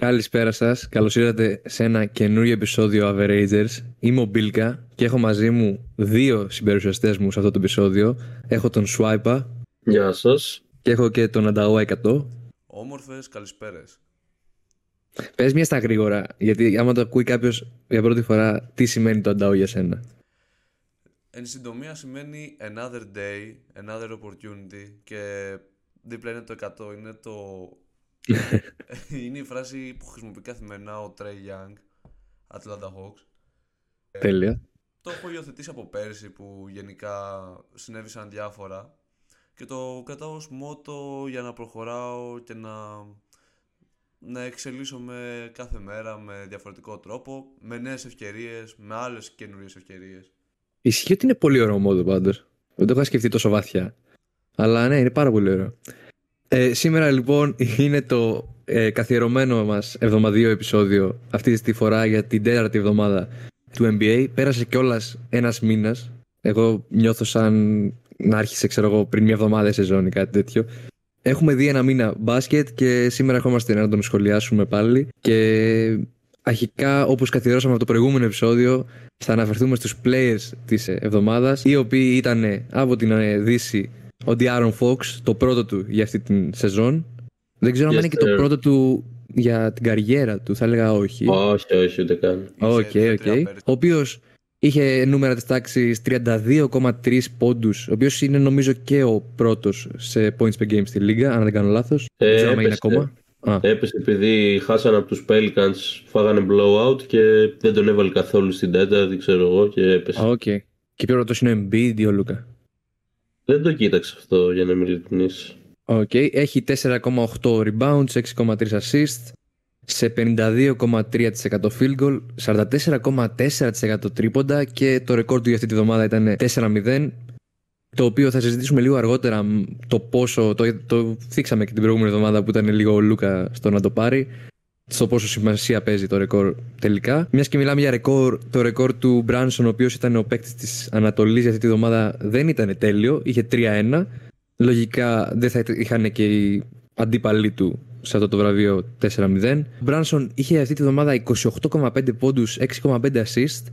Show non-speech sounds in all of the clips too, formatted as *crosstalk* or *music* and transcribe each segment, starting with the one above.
Καλησπέρα σας. Καλώς ήρθατε σε ένα καινούριο επεισόδιο Averagers. Είμαι ο Μπίλκα και έχω μαζί μου δύο συμπεριουσιαστέ μου σε αυτό το επεισόδιο. Έχω τον Swipe. Γεια σας. Και έχω και τον Ανταό 100. Όμορφες καλησπέρες. Πες μια στα γρήγορα, γιατί άμα το ακούει κάποιος για πρώτη φορά, τι σημαίνει το Ανταό για σένα; Εν συντομία σημαίνει another day, another opportunity και δίπλα είναι το 100. Είναι το *laughs* είναι η φράση που χρησιμοποιεί καθημερινά ο Trey Young, Atlanta Hawks. Ε, Τέλεια. το έχω υιοθετήσει από πέρσι που γενικά συνέβησαν διάφορα και το κρατάω ως μότο για να προχωράω και να, να εξελίσσομαι κάθε μέρα με διαφορετικό τρόπο, με νέες ευκαιρίες, με άλλες καινούριες ευκαιρίες. Ισχύει ότι είναι πολύ ωραίο μότο πάντως. Δεν το είχα σκεφτεί τόσο βαθιά. Αλλά ναι, είναι πάρα πολύ ωραίο. Ε, σήμερα λοιπόν *laughs* είναι το ε, καθιερωμένο μας εβδομαδίο επεισόδιο αυτή τη φορά για την τέταρτη εβδομάδα του NBA. Πέρασε κιόλας ένας μήνας. Εγώ νιώθω σαν να άρχισε ξέρω εγώ πριν μια εβδομάδα σεζόν ή κάτι τέτοιο. Έχουμε δει ένα μήνα μπάσκετ και σήμερα ερχόμαστε να τον σχολιάσουμε πάλι και αρχικά όπως καθιερώσαμε από το προηγούμενο επεισόδιο θα αναφερθούμε στους players της εβδομάδας οι οποίοι ήταν από την ε, Δύση ο Aaron Fox, το πρώτο του για αυτή την σεζόν. Δεν ξέρω αν είναι και το πρώτο του για την καριέρα του, θα έλεγα όχι. Όχι, όχι, ούτε καν. OK, OK. Ο οποίος είχε νούμερα της τάξης 32,3 πόντους, ο οποίος είναι νομίζω και ο πρώτος σε points per game στη λίγκα, αν δεν κάνω λάθος. Ε, δεν ξέρω αν είναι ακόμα. Έπεσε επειδή χάσανε από τους Pelicans, φάγανε blowout και δεν τον έβαλε καθόλου στην τέταρτη, ξέρω εγώ, και έπεσε. OK. Okay. Και ποιος πρώτος είναι ο Embiid ή ο Λούκα. Δεν το κοίταξε αυτό για να είμαι ειλικρινής. OK, okay. έχει 4,8 rebounds, 6,3 assists, σε 52,3% field goal, 44,4% τρίποντα και το ρεκόρ του για αυτή τη βδομάδα ήταν 4-0 το οποίο θα συζητήσουμε λίγο αργότερα το πόσο, το, το θίξαμε και την προηγούμενη εβδομάδα που ήταν λίγο ο Λούκα στο να το πάρει στο πόσο σημασία παίζει το ρεκόρ τελικά. Μιας και μιλάμε για ρεκόρ, το ρεκόρ του Μπράνσον, ο οποίος ήταν ο παίκτης της Ανατολής για αυτή τη βδομάδα, δεν ήταν τέλειο. Είχε 3-1. Λογικά δεν θα είχαν και οι αντίπαλοι του σε αυτό το βραβείο 4-0. Ο Μπράνσον είχε αυτή τη βδομάδα 28,5 πόντους, 6,5 assist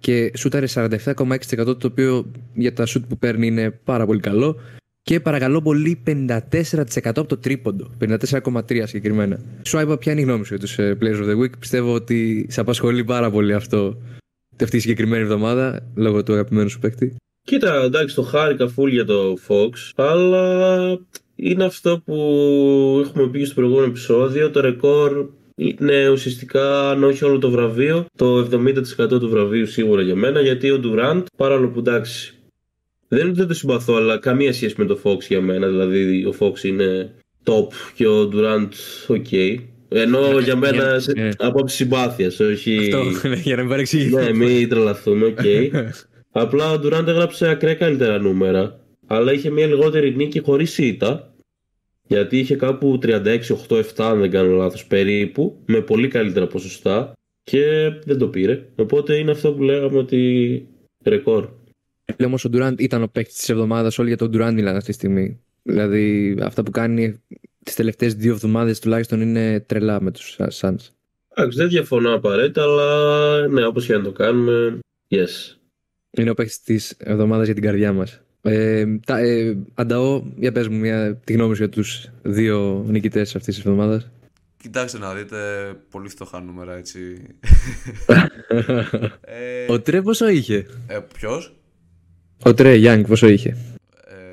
και σούταρε 47,6% το οποίο για τα σούτ που παίρνει είναι πάρα πολύ καλό και παρακαλώ πολύ 54% από το τρίποντο. 54,3 συγκεκριμένα. Σου είπα ποια είναι η γνώμη σου για τους ε, Players of the Week; Πιστεύω ότι σε απασχολεί πάρα πολύ αυτό αυτή η συγκεκριμένη εβδομάδα λόγω του αγαπημένου σου παίκτη. Κοίτα, εντάξει, το χάρηκα full για το Fox, αλλά είναι αυτό που έχουμε πει στο προηγούμενο επεισόδιο. Το ρεκόρ είναι ουσιαστικά, αν όχι όλο το βραβείο, το 70% του βραβείου σίγουρα για μένα, γιατί ο Durant, παρόλο που εντάξει, δεν, δεν το συμπαθώ, αλλά καμία σχέση με το Fox για μένα. Δηλαδή, ο Fox είναι top και ο Durant ok. Ενώ για μένα σε, yeah. απόψη συμπάθειας, όχι. Αυτό, ναι, για να μην παρεξηγηθώ. Ναι, μην τρελαθούμε, ok. *laughs* Απλά ο Durant έγραψε ακραία καλύτερα νούμερα, αλλά είχε μια λιγότερη νίκη χωρίς ήττα. Γιατί είχε κάπου 36-8-7, αν δεν κάνω λάθος, περίπου, με πολύ καλύτερα ποσοστά και δεν το πήρε. Οπότε είναι αυτό που λέγαμε ότι ρεκόρ. Λέω όμως ο Ντουράντ ήταν ο παίκτης της εβδομάδας. Όλοι για τον Ντουράντ μιλάνε αυτή τη στιγμή. Δηλαδή αυτά που κάνει τις τελευταίες δύο εβδομάδες τουλάχιστον είναι τρελά με τους Suns. Εντάξει, δεν διαφωνώ απαραίτητα, αλλά ναι, όπως και να το κάνουμε, yes. Είναι ο παίκτης της εβδομάδας για την καρδιά μας. Ε, ε, Ανταό, για πες μου μια, τη γνώμη σου για τους δύο νικητές αυτής της εβδομάδας. Κοιτάξτε να δείτε, πολύ φτωχά νούμερα έτσι. *laughs* ε, ο Τρέ πόσο είχε; Ε, ποιος; Ο Τρέ Γιάνγκ πόσο είχε;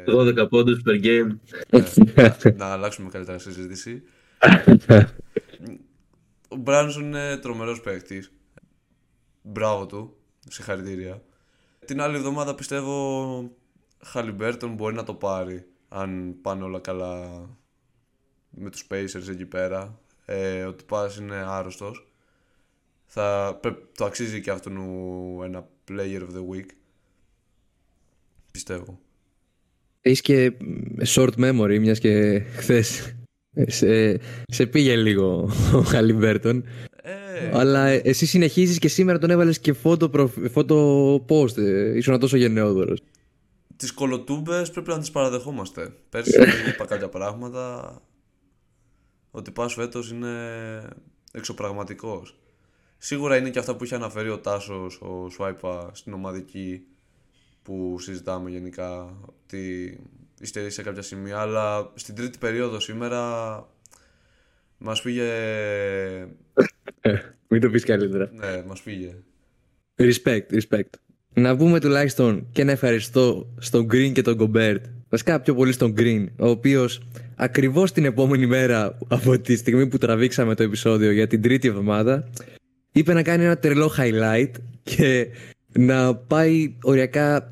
12 ε, πόντους per game. Ε, *laughs* να αλλάξουμε καλύτερα συζήτηση. *laughs* Ο Μπράνσον είναι τρομερός παίκτη. Μπράβο του. Συγχαρητήρια. Την άλλη εβδομάδα πιστεύω Χαλιμπέρτον μπορεί να το πάρει αν πάνε όλα καλά με τους Pacers εκεί πέρα. Ε, ο τυπάς είναι άρρωστος. Θα, το αξίζει και αυτόν ένα player of the week πιστεύω. Έχεις και short memory, μιας και χθες σε, σε πήγε λίγο ο Χαλιμπέρτον. Ε, Αλλά εσύ συνεχίζεις και σήμερα τον έβαλες και φώτο, φώτο post. Ε, ήσουν τόσο γενναιόδωρος. Τις κολοτούμπες πρέπει να τις παραδεχόμαστε. Πέρσι είπα κάποια πράγματα. Ότι πας φέτος είναι εξωπραγματικός. Σίγουρα είναι και αυτά που είχε αναφέρει ο Τάσος, ο Σουάιπα στην ομαδική που συζητάμε γενικά ότι υστερεί σε κάποια σημεία αλλά στην τρίτη περίοδο σήμερα μας πήγε... Ε, μην το πεις καλύτερα. Ναι, μας πήγε. Respect, respect. Να πούμε τουλάχιστον και να ευχαριστώ στον Green και τον Gobert. Βασικά πιο πολύ στον Green, ο οποίος ακριβώς την επόμενη μέρα από τη στιγμή που τραβήξαμε το επεισόδιο για την τρίτη εβδομάδα είπε να κάνει ένα τρελό highlight και να πάει οριακά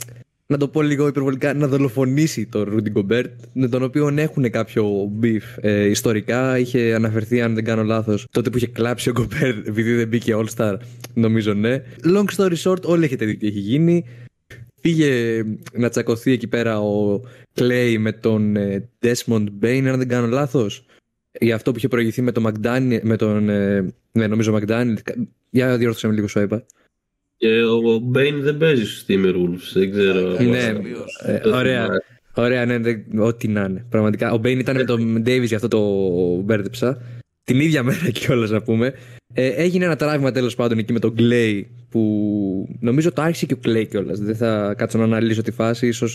να το πω λίγο υπερβολικά, να δολοφονήσει τον Ρούντι Γκομπέρτ, με τον οποίο έχουν κάποιο beef ε, ιστορικά. Είχε αναφερθεί, αν δεν κάνω λάθος, τότε που είχε κλάψει ο Γκομπέρτ επειδή δεν μπήκε All Star. Νομίζω ναι. Long story short, όλοι έχετε δει τι έχει γίνει. Πήγε να τσακωθεί εκεί πέρα ο Klay με τον ε, Desmond Bane, αν δεν κάνω λάθος. Για αυτό που είχε προηγηθεί με τον McDaniels, με τον, ε, ναι, νομίζω McDaniels. Για διόρθωσέ με λίγο σου είπα. Και ο Μπέιν δεν παίζει στους Timberwolves, δεν ξέρω. Ναι, ε, ωραία. Ωραία, ναι, ό,τι να είναι. Πραγματικά. Ο Μπέιν ήταν με τον Ντέιβι, γι' αυτό το μπέρδεψα. Την ίδια μέρα *laughs* κιόλας να πούμε. Ε, έγινε ένα τράβημα τέλος πάντων εκεί με τον Klay που νομίζω το άρχισε και ο Klay κιόλας. Δεν θα κάτσω να αναλύσω τη φάση. σω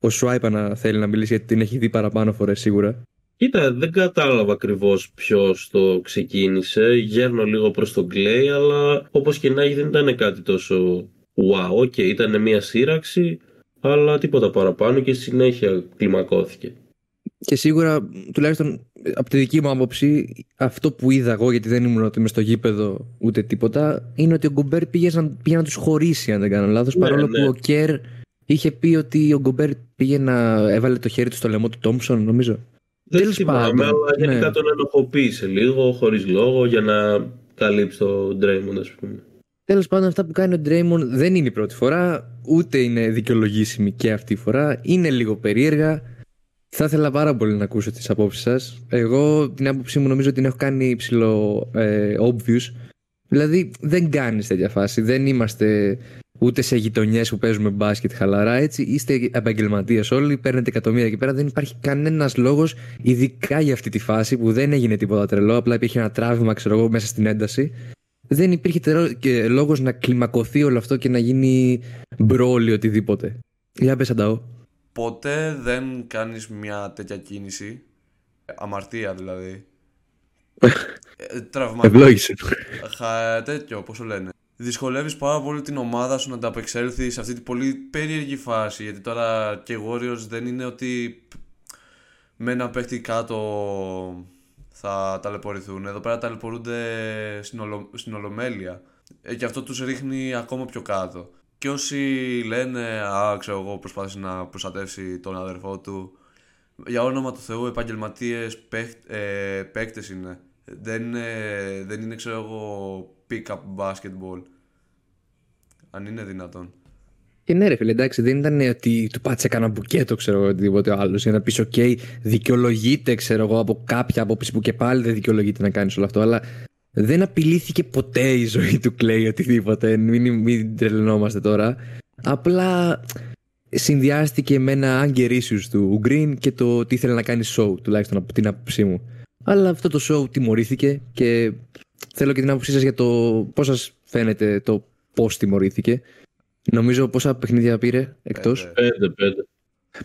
ο Σουάιπα να θέλει να μιλήσει γιατί την έχει δει παραπάνω φορές σίγουρα. Κοίτα, δεν κατάλαβα ακριβώς ποιος το ξεκίνησε. Γέρνω λίγο προς τον Klay, αλλά όπως και να έχει δεν ήταν κάτι τόσο wow. OK, okay, ήταν μια σύρραξη, αλλά τίποτα παραπάνω και συνέχεια κλιμακώθηκε. Και σίγουρα, τουλάχιστον από τη δική μου άποψη, αυτό που είδα εγώ, γιατί δεν ήμουν ότι είμαι στο γήπεδο ούτε τίποτα, είναι ότι ο Γκομπέρ πήγε να, πήγε να τους χωρίσει, αν δεν κάνω λάθος. Ναι, παρόλο ναι. που ο Κέρ είχε πει ότι ο Γκομπέρ πήγε να έβαλε το χέρι του στο λαιμό του Τόμψον, νομίζω. Δεν θυμάμαι, αλλά γενικά ναι. τον ενοχοποίησε λίγο, χωρίς λόγο, για να καλύψει τον Draymond, ας πούμε. Τέλος πάντων, αυτά που κάνει ο Draymond δεν είναι η πρώτη φορά, ούτε είναι δικαιολογήσιμη και αυτή η φορά. Είναι λίγο περίεργα. Θα ήθελα πάρα πολύ να ακούσω τις απόψεις σας. Εγώ την άποψή μου νομίζω ότι την έχω κάνει ψηλό ε, obvious. Δηλαδή, δεν κάνεις τέτοια φάση. Δεν είμαστε ούτε σε γειτονιές που παίζουμε μπάσκετ χαλαρά. Έτσι, είστε επαγγελματίες όλοι, παίρνετε εκατομμύρια εκεί πέρα. Δεν υπάρχει κανένας λόγος, ειδικά για αυτή τη φάση που δεν έγινε τίποτα τρελό. Απλά υπήρχε ένα τράβημα, ξέρω εγώ, μέσα στην ένταση. Δεν υπήρχε λόγος να κλιμακωθεί όλο αυτό και να γίνει μπρόλι οτιδήποτε. Για πες, Ανταό. Ποτέ δεν κάνεις μια τέτοια κίνηση. Αμαρτία δηλαδή. Ε, Τραυματικό. Ευλόγησε. Τέτοιο, πώς το λένε δυσκολεύεις πάρα πολύ την ομάδα σου να ανταπεξέλθεις σε αυτή την πολύ περίεργη φάση. Γιατί τώρα και οι Warriors δεν είναι ότι με ένα παίχτη κάτω θα ταλαιπωρηθούν. Εδώ πέρα ταλαιπωρούνται στην, ολο... στην Ολομέλεια. Ε, και αυτό τους ρίχνει ακόμα πιο κάτω. Και όσοι λένε, α, ξέρω εγώ, προσπάθησε να προστατεύσει τον αδερφό του, για όνομα του Θεού, επαγγελματίες ε, παίκτες είναι. Δεν, είναι. δεν είναι, ξέρω εγώ, pick-up basketball. Αν είναι δυνατόν. Και ναι, ρε φίλε, εντάξει, δεν ήταν ότι του πάτησε κανένα μπουκέτο, ξέρω εγώ, οτιδήποτε άλλος. Για να πεις, OK, δικαιολογείται, ξέρω εγώ, από κάποια άποψη που και πάλι δεν δικαιολογείται να κάνεις όλο αυτό. Αλλά δεν απειλήθηκε ποτέ η ζωή του Κλέη οτιδήποτε. Μην, μην τρελνόμαστε τώρα. Απλά συνδυάστηκε με ένα anger issues του Green και το ότι ήθελε να κάνει show, τουλάχιστον από την άποψή μου. Αλλά αυτό το show τιμωρήθηκε και θέλω και την άποψή σας για το πώς σας φαίνεται το πώς τιμωρήθηκε. Νομίζω πόσα παιχνίδια πήρε εκτός; Πέντε, πέντε.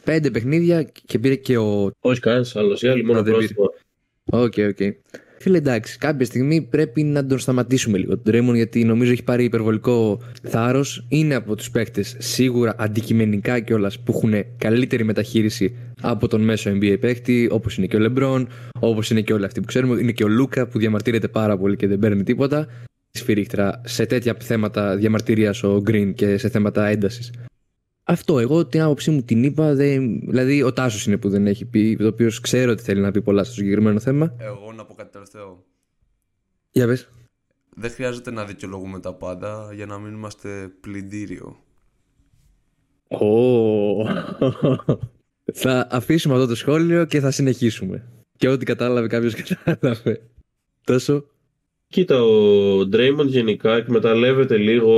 Πέντε παιχνίδια και πήρε και ο. Όχι κανένας άλλος. Οι άλλοι μόνο πρόστιμο. OK, OK. Φίλε, εντάξει, κάποια στιγμή πρέπει να τον σταματήσουμε λίγο τον Draymond γιατί νομίζω έχει πάρει υπερβολικό θάρρος. Είναι από τους παίχτες σίγουρα αντικειμενικά κιόλας που έχουν καλύτερη μεταχείριση από τον μέσο NBA παίχτη, όπως είναι και ο Λεμπρόν, όπως είναι και όλοι αυτοί που ξέρουμε. Είναι και ο Λούκα που διαμαρτύρεται πάρα πολύ και δεν παίρνει τίποτα σφυρίχτρα σε τέτοια θέματα διαμαρτυρίας ο Green και σε θέματα έντασης. Αυτό εγώ την άποψή μου την είπα. Δεν... Δηλαδή, ο Τάσος είναι που δεν έχει πει, το οποίος ξέρω ότι θέλει να πει πολλά στο συγκεκριμένο θέμα. Εγώ να πω κάτι τελευταίο. Για πες. Δεν χρειάζεται να δικαιολογούμε τα πάντα για να μην είμαστε πλυντήριο. Oh. *laughs* θα αφήσουμε αυτό το σχόλιο και θα συνεχίσουμε. Και ό,τι κατάλαβε κάποιος κατάλαβε. Τόσο. Κοίτα, ο Draymond γενικά εκμεταλλεύεται λίγο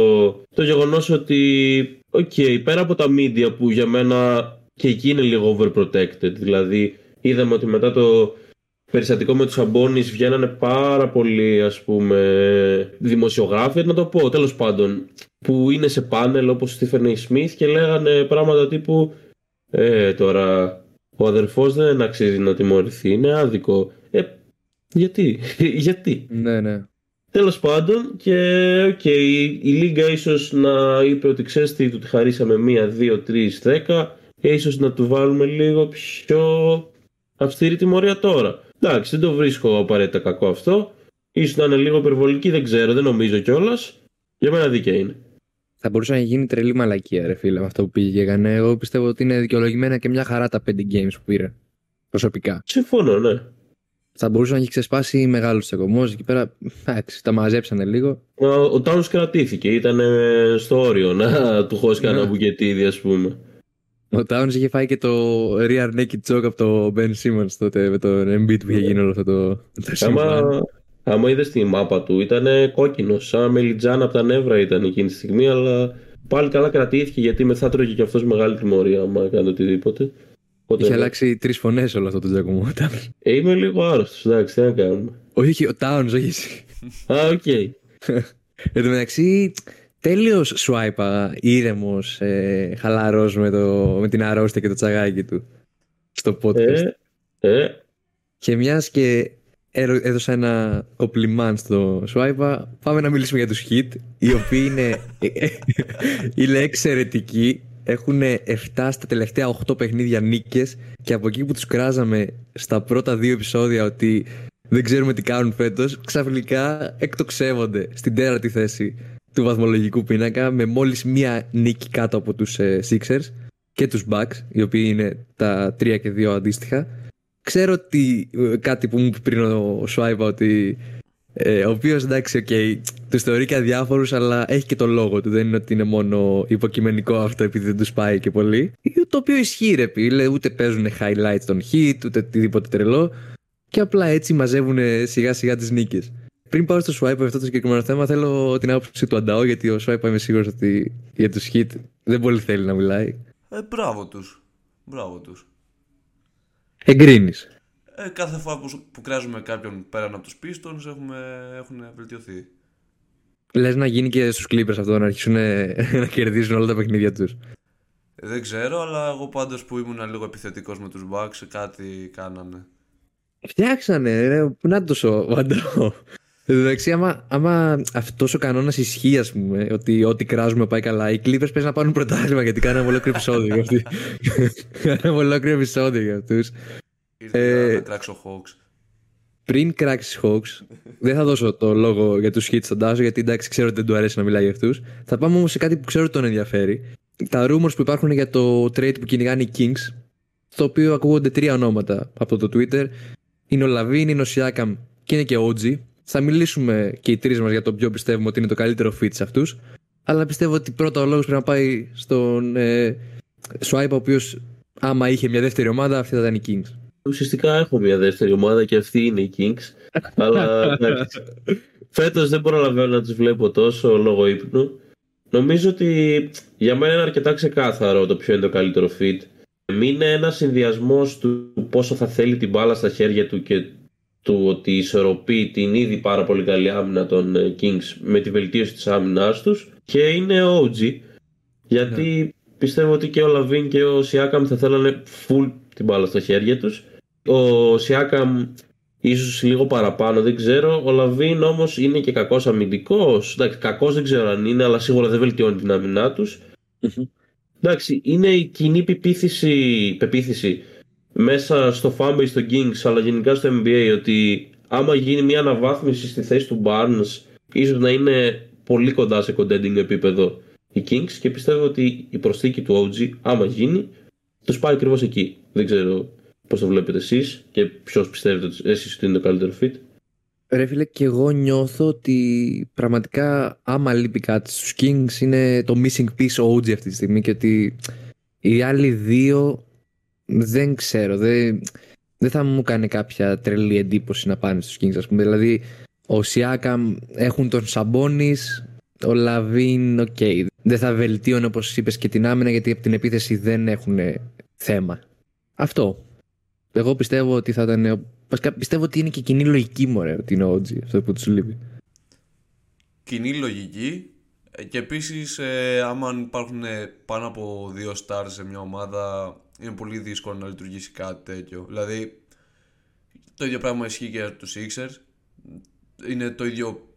το γεγονός ότι, OK, okay, πέρα από τα media που για μένα και εκεί είναι λίγο overprotected, δηλαδή είδαμε ότι μετά το περιστατικό με τους Σαμπόνις βγαίνανε πάρα πολλοί ας πούμε δημοσιογράφοι να το πω. Τέλος πάντων που είναι σε πάνελ όπως ο Στίφεν Σμιθ και λέγανε πράγματα τύπου ε τώρα ο αδερφός δεν αξίζει να τιμωρηθεί είναι άδικο ε γιατί; *laughs* Γιατί; Ναι, ναι. Τέλος πάντων και okay, η Λίγκα ίσως να είπε ότι ξέρεις τι του τη χαρίσαμε μία, δύο, τρεις, δέκα και ίσως να του βάλουμε λίγο πιο αυστηρή τιμωρία τώρα. Εντάξει, δεν το βρίσκω απαραίτητα κακό αυτό. Ίσως να είναι λίγο υπερβολική, δεν ξέρω, δεν νομίζω κιόλας. Για μένα δίκαια είναι. Θα μπορούσε να γίνει τρελή μαλακία, ρε φίλε, με αυτό που πήγε και έκανε. Εγώ πιστεύω ότι είναι δικαιολογημένα και μια χαρά τα 5 games που πήρε. Προσωπικά. Συμφωνώ, ναι. Θα μπορούσε να έχει ξεσπάσει μεγάλος τσακωμό εκεί πέρα. Εντάξει, τα μαζέψανε λίγο. Ο, ο Towns κρατήθηκε, ήταν ε, στο όριο να του χώσει κανένα Ναι. μπουκετίδι, ας πούμε. Ο Towns είχε φάει και το rear naked choke από το Ben Simmons τότε με τον Embiid που είχε γίνει όλο αυτό το, το σύμπαν. Άμα, άμα είδες τη μάπα του, ήταν κόκκινο. Σαν μελιτζάνα από τα νεύρα ήταν εκείνη τη στιγμή, αλλά πάλι καλά κρατήθηκε γιατί μετά έτρωγε και αυτός μεγάλη τιμωρία, άμα έκανε οτιδήποτε. Οπότε, Είχε αλλάξει τρεις φωνές όλο αυτό το τσακωμό. ο Towns. ε, είμαι λίγο άρρωστος, εντάξει, τι να κάνουμε. όχι, όχι, ο Towns, όχι εσύ. Α, οκ. Εν τω μεταξύ, τέλειο σουάιπα, ήρεμος, ε, χαλαρός με, το, με την αρρώστια και το τσαγάκι του στο podcast. Ε, ε, Και μια και έρω- έδωσα ένα κοπλιμάν στο Swipe, πάμε να μιλήσουμε για τους Hit, οι οποίοι είναι, είναι εξαιρετικοί. Έχουν 7 στα τελευταία 8 παιχνίδια νίκες και από εκεί που τους κράζαμε στα πρώτα δύο επεισόδια ότι δεν ξέρουμε τι κάνουν φέτος, ξαφνικά εκτοξεύονται στην τέταρτη θέση του βαθμολογικού πίνακα με μόλις μία νίκη κάτω από τους ε, Sixers και τους Bucks, οι οποίοι είναι τα 3 και 2 αντίστοιχα. Ξέρω ότι ε, κάτι που μου είπε πριν ο Σουάιπα ότι ε, ο οποίος εντάξει, οκ, τους θεωρεί και αδιάφορους, αλλά έχει και το λόγο του. Δεν είναι ότι είναι μόνο υποκειμενικό αυτό επειδή δεν τους πάει και πολύ. Το οποίο ισχύει, ρε φίλε. Ούτε παίζουν highlights των Heat, ούτε οτιδήποτε τρελό. Και απλά έτσι μαζεύουν σιγά σιγά τις νίκες. Πριν πάω στον Swipe αυτό το συγκεκριμένο θέμα, θέλω την άποψη του Αντάω, γιατί ο Swipe είμαι σίγουρος ότι για τους Heat δεν πολύ θέλει να μιλάει. Ε, μπράβο τους. Μπράβο τους. Εγκρίνεις. Ε, κάθε φορά που, που κράζουμε κάποιον πέραν από τους Pistons έχουμε, έχουν βελτιωθεί. Λες να γίνει και στους Clippers αυτό, να αρχίσουν *laughs* να κερδίζουν όλα τα παιχνίδια τους. Ε, δεν ξέρω, αλλά εγώ πάντως που ήμουν λίγο επιθετικός με τους Bucks κάτι κάνανε. Φτιάξανε, ρε, που να το ο Αντάω. Εν τω μεταξύ, άμα, άμα αυτός ο κανόνας ισχύει, ας πούμε, ότι ό,τι κράζουμε πάει καλά, οι Clippers πρέπει να πάρουν πρωτάθλημα γιατί κάναμε ολόκληρο επεισόδιο για αυτοί. *laughs* κάναμε ολόκληρο επεισόδιο για αυτούς. Ήρθε Ε, η ώρα να κράξω Hawks. Πριν κράξεις Hawks, δεν θα δώσω το λόγο για τους hits στον Τάσο, γιατί εντάξει, ξέρω ότι δεν του αρέσει να μιλάει για αυτούς. Θα πάμε όμως σε κάτι που ξέρω ότι τον ενδιαφέρει. Τα rumors που υπάρχουν για το trade που κυνηγάνε οι Kings, στο οποίο ακούγονται τρία ονόματα από το Twitter. Είναι ο Λαβίν, είναι ο Siakam και είναι και ο OG. Θα μιλήσουμε και οι τρεις μας για το ποιο πιστεύουμε ότι είναι το καλύτερο fit σε αυτούς. Αλλά πιστεύω ότι πρώτα ο λόγος πρέπει να πάει στον ε, Swipe, ο οποίος άμα είχε μια δεύτερη ομάδα, αυτή θα ήταν οι Kings. Ουσιαστικά έχω μια δεύτερη ομάδα και αυτή είναι οι Kings. *laughs* αλλά εντάξει. φέτος δεν προλαβαίνω να τους βλέπω τόσο λόγω ύπνου. Νομίζω ότι για μένα είναι αρκετά ξεκάθαρο το ποιο είναι το καλύτερο fit. Είναι ένας συνδυασμός του πόσο θα θέλει την μπάλα στα χέρια του και του ότι ισορροπεί την ήδη πάρα πολύ καλή άμυνα των ε, Kings με τη βελτίωση της άμυνάς τους και είναι OG γιατί πιστεύω ότι και ο Λαβίν και ο Σιάκαμ θα θέλανε full την μπάλα στα χέρια τους ο Σιάκαμ ίσως λίγο παραπάνω δεν ξέρω. Ο Λαβίν όμως είναι και κακός αμυντικός. Εντάξει κακός δεν ξέρω αν είναι αλλά σίγουρα δεν βελτιώνει την άμυνά τους. Εντάξει είναι η κοινή πεποίθηση, πεποίθηση μέσα στο fanbase στο Kings αλλά γενικά στο NBA ότι άμα γίνει μια αναβάθμιση στη θέση του Barnes ίσως να είναι πολύ κοντά σε contending επίπεδο οι Kings και πιστεύω ότι η προσθήκη του OG άμα γίνει τους πάει ακριβώς εκεί. Δεν ξέρω πώς το βλέπετε εσείς και ποιος πιστεύετε ότι εσείς ότι είναι το καλύτερο fit. Ρε φίλε, και εγώ νιώθω ότι πραγματικά άμα λείπει κάτι στους Kings είναι το missing piece ο OG αυτή τη στιγμή και ότι οι άλλοι δύο δεν ξέρω, δεν, δεν θα μου κάνει κάποια τρελή εντύπωση να πάνε στους Kings ας πούμε. Δηλαδή ο Siakam έχουν τον Σαμπόνις, ο Λαβίν, οκ. Δεν θα βελτίωνε όπως είπες και την άμυνα γιατί από την επίθεση δεν έχουν θέμα. Αυτό. Εγώ πιστεύω ότι θα ήταν βασικά πιστεύω ότι είναι και κοινή λογική μου, ρε, ότι είναι OG, αυτό που του λείπει. Κοινή λογική ε, και επίσης, ε, άμα υπάρχουν ε, πάνω από δύο stars σε μια ομάδα, είναι πολύ δύσκολο να λειτουργήσει κάτι τέτοιο. Δηλαδή, το ίδιο πράγμα ισχύει και για τους Sixers. Είναι το ίδιο.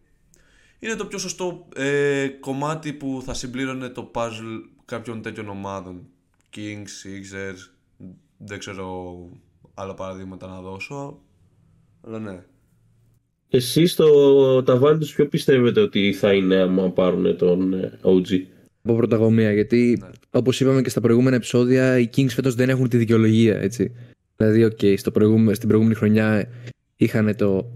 Είναι το πιο σωστό ε, κομμάτι που θα συμπλήρωνε το puzzle κάποιων τέτοιων ομάδων. Kings, Sixers, δεν ξέρω άλλα παραδείγματα να δώσω. Αλλά ναι. Εσείς στο ταβάνι τους ποιο πιστεύετε ότι θα είναι άμα πάρουν τον ε, OG. Από πρωταγωνία, γιατί Ναι. όπως είπαμε και στα προηγούμενα επεισόδια, οι Kings φέτος δεν έχουν τη δικαιολογία, έτσι. Δηλαδή, οκ, στο προηγούμε- στην προηγούμενη χρονιά είχαν το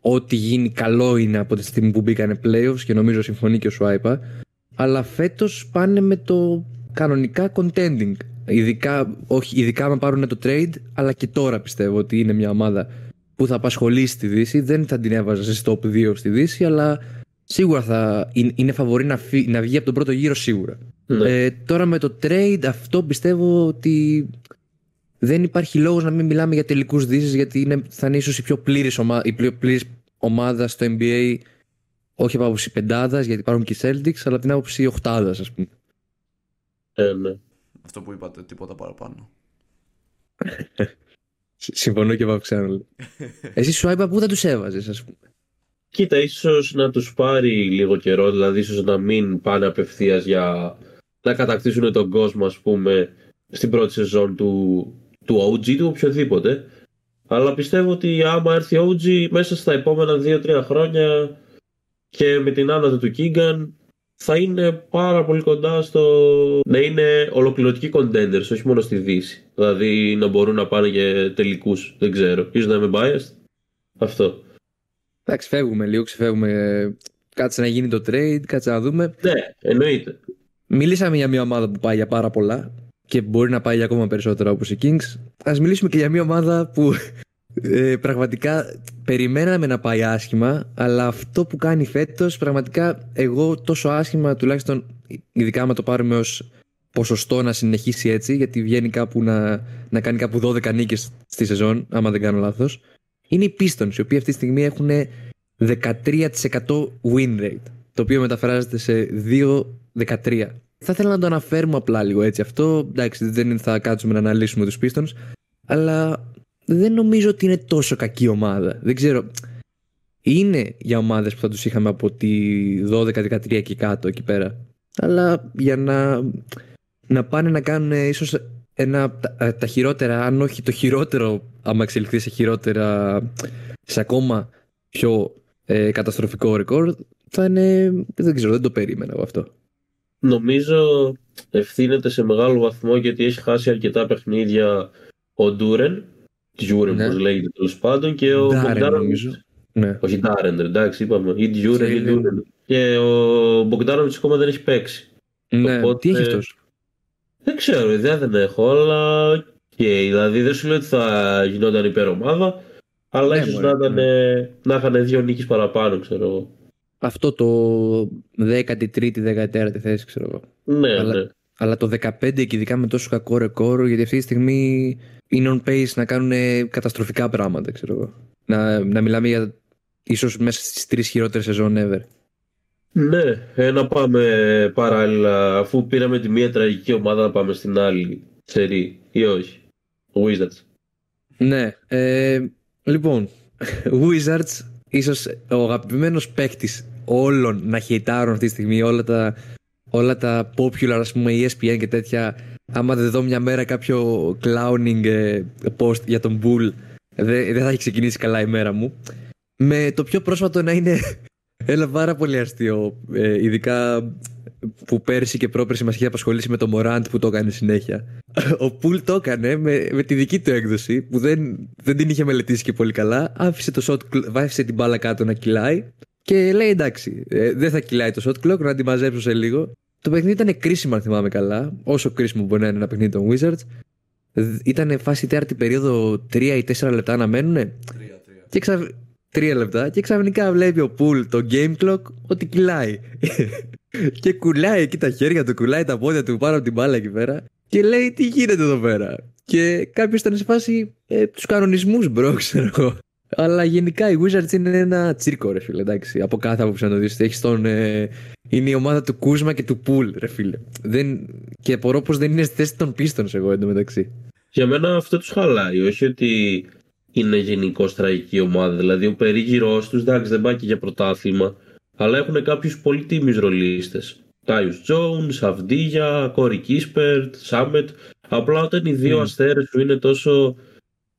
ό,τι γίνει καλό είναι από τη στιγμή που μπήκανε playoffs και νομίζω συμφωνεί και ο Σουάιπα. Αλλά φέτος πάνε με το κανονικά contending. Ειδικά, όχι, ειδικά άμα πάρουν το trade, αλλά και τώρα πιστεύω ότι είναι μια ομάδα που θα απασχολήσει τη Δύση. Δεν θα την έβαζα σε top 2 στη Δύση, αλλά σίγουρα θα είναι, είναι φαβορί να, φύ- να βγει από τον πρώτο γύρο σίγουρα. Ναι. Ε, τώρα με το trade αυτό πιστεύω ότι δεν υπάρχει λόγος να μην μιλάμε για τελικούς δύσεις γιατί είναι, θα είναι ίσως η πιο πλήρης, ομα, η πιο πλήρης ομάδα στο NBA όχι από άποψη πεντάδας γιατί υπάρχουν και οι Celtics αλλά από την άποψη οχτάδας ας πούμε. Ε, ναι. Αυτό που είπατε, τίποτα παραπάνω. Συ- Συμφωνώ και πάω ξανά. Εσύ σου είπα πού θα τους έβαζες ας πούμε; Κοίτα, ίσως να τους πάρει λίγο καιρό, δηλαδή ίσως να μην πάνε απευθείας για να κατακτήσουν τον κόσμο, ας πούμε, στην πρώτη σεζόν του, του OG, του οποιοδήποτε. Αλλά πιστεύω ότι άμα έρθει OG μέσα στα επόμενα 2-3 χρόνια και με την άνοδο του Keegan θα είναι πάρα πολύ κοντά στο να είναι ολοκληρωτικοί contenders, όχι μόνο στη Δύση. Δηλαδή να μπορούν να πάνε και τελικούς, δεν ξέρω. Ίσως να είμαι biased. Αυτό. Εντάξει φεύγουμε λίγο, ξεφεύγουμε. Κάτσε να γίνει το trade, κάτσε να δούμε. Ναι, εννοείται. Μιλήσαμε για μια ομάδα που πάει για πάρα πολλά και μπορεί να πάει για ακόμα περισσότερα όπως οι Kings. Ας μιλήσουμε και για μια ομάδα που ε, πραγματικά περιμέναμε να πάει άσχημα, αλλά αυτό που κάνει φέτος πραγματικά εγώ τόσο άσχημα τουλάχιστον ειδικά άμα το πάρουμε ως ποσοστό να συνεχίσει έτσι γιατί βγαίνει κάπου να, να κάνει κάπου 12 νίκες στη σεζόν άμα δεν κάνω λάθος είναι οι Pistons οι οποίοι αυτή τη στιγμή έχουν 13% win rate το οποίο μεταφράζεται σε 2-13 θα ήθελα να το αναφέρουμε απλά λίγο έτσι αυτό. Εντάξει δεν θα κάτσουμε να αναλύσουμε τους Pistons αλλά δεν νομίζω ότι είναι τόσο κακή ομάδα. Δεν ξέρω. Είναι για ομάδες που θα τους είχαμε από τη 12-13 και κάτω εκεί πέρα. Αλλά για να, να πάνε να κάνουν ίσως ένα, τα, τα χειρότερα αν όχι το χειρότερο άμα εξελιχθεί σε χειρότερα σε ακόμα πιο ε, καταστροφικό ρεκόρ θα είναι δεν ξέρω δεν το περίμενα από αυτό. Νομίζω ευθύνεται σε μεγάλο βαθμό γιατί έχει χάσει αρκετά παιχνίδια ο Ντούρεν, Τζούρεν Ναι. όπως λέγεται τέλος πάντων, και ο Ντάρεν, Μπογκδάνοβιτς. νομίζω. ναι. Όχι Ντάρεν, ρε, εντάξει, είπαμε. Ή Τζούρεν ή Θέλει. Ντούρεν. Και ο Μπογκδάνοβιτς ακόμα δεν έχει παίξει. ναι. Οπότε- τι έχει αυτός; Δεν ξέρω, ιδέα δεν έχω, αλλά. Και δηλαδή δεν σου λέω ότι θα γινόταν υπερομάδα, αλλά Ναι, ίσως μωρέ, να, ήταν, ναι. ε, να είχαν δύο νίκες παραπάνω, ξέρω εγώ. αυτό το 13η-14η θέση ξέρω εγώ Ναι, Αλλά- ναι. Αλλά το 15 και ειδικά με τόσο κακό ρεκόρ, γιατί αυτή τη στιγμή είναι on pace να κάνουν καταστροφικά πράγματα, ξέρω εγώ. Να, να μιλάμε για ίσως μέσα στις τρεις χειρότερες σεζόν ever. Ναι, ε, να πάμε παράλληλα, αφού πήραμε τη μία τραγική ομάδα να πάμε στην άλλη σερή ή όχι. Wizards. Ναι, ε, λοιπόν, *laughs* Wizards, ίσως ο αγαπημένος παίκτης όλων να χαιτάρουν αυτή τη στιγμή, όλα τα, όλα τα popular, ας πούμε, ESPN και τέτοια, άμα δεν δω μια μέρα κάποιο clowning ε, post για τον Bull, δεν, δεν θα έχει ξεκινήσει καλά η μέρα μου. Με το πιο πρόσφατο να είναι *laughs* ένα πάρα πολύ αστείο, ε, ειδικά που πέρσι και πρόπερσι μας είχε απασχολήσει με το Morant που το έκανε συνέχεια. *laughs* Ο Πουλ το έκανε με, με τη δική του έκδοση που δεν, δεν την είχε μελετήσει και πολύ καλά. Άφησε, το shot, cl- άφησε την μπάλα κάτω να κυλάει και λέει εντάξει, ε, δεν θα κυλάει το shot clock, να τη μαζέψω σε λίγο. Το παιχνίδι ήταν κρίσιμο, αν θυμάμαι καλά. Όσο κρίσιμο μπορεί να είναι ένα παιχνίδι των Wizards. Ήταν φάση τέταρτη περίοδο 3 ή 4 λεπτά να μένουν. Τρία-τρία. Και ξα... Τρία λεπτά και ξαφνικά βλέπει ο Πουλ το game clock ότι κυλάει. *laughs* και κουνάει εκεί τα χέρια του, κουνάει τα πόδια του πάνω από την μπάλα εκεί πέρα. Και λέει τι γίνεται εδώ πέρα; Και κάποιος ήταν σε φάση ε, τους κανονισμούς, bro, ξέρω εγώ. Αλλά γενικά οι Wizards είναι ένα τσίρκο, ρε φίλε. Εντάξει, από κάθε άποψη να το δεις. Έχεις τον. Ε, είναι η ομάδα του Κούσμα και του Πουλ, ρε φίλε. Δεν, και απορώ πως δεν είναι στη θέση των Pistons, εγώ εντωμεταξύ. Για μένα αυτό τους χαλάει. Όχι ότι είναι γενικώ τραγική ομάδα. Δηλαδή ο περίγυρός τους, εντάξει, δεν πάει και για πρωτάθλημα. Αλλά έχουν κάποιους πολύ τίμιους ρολίστες. Τάιους Τζόουνς, Αβδίγια, Κόρι Κίσπερτ, Σάμετ. Απλά όταν οι δύο mm. αστέρες σου είναι τόσο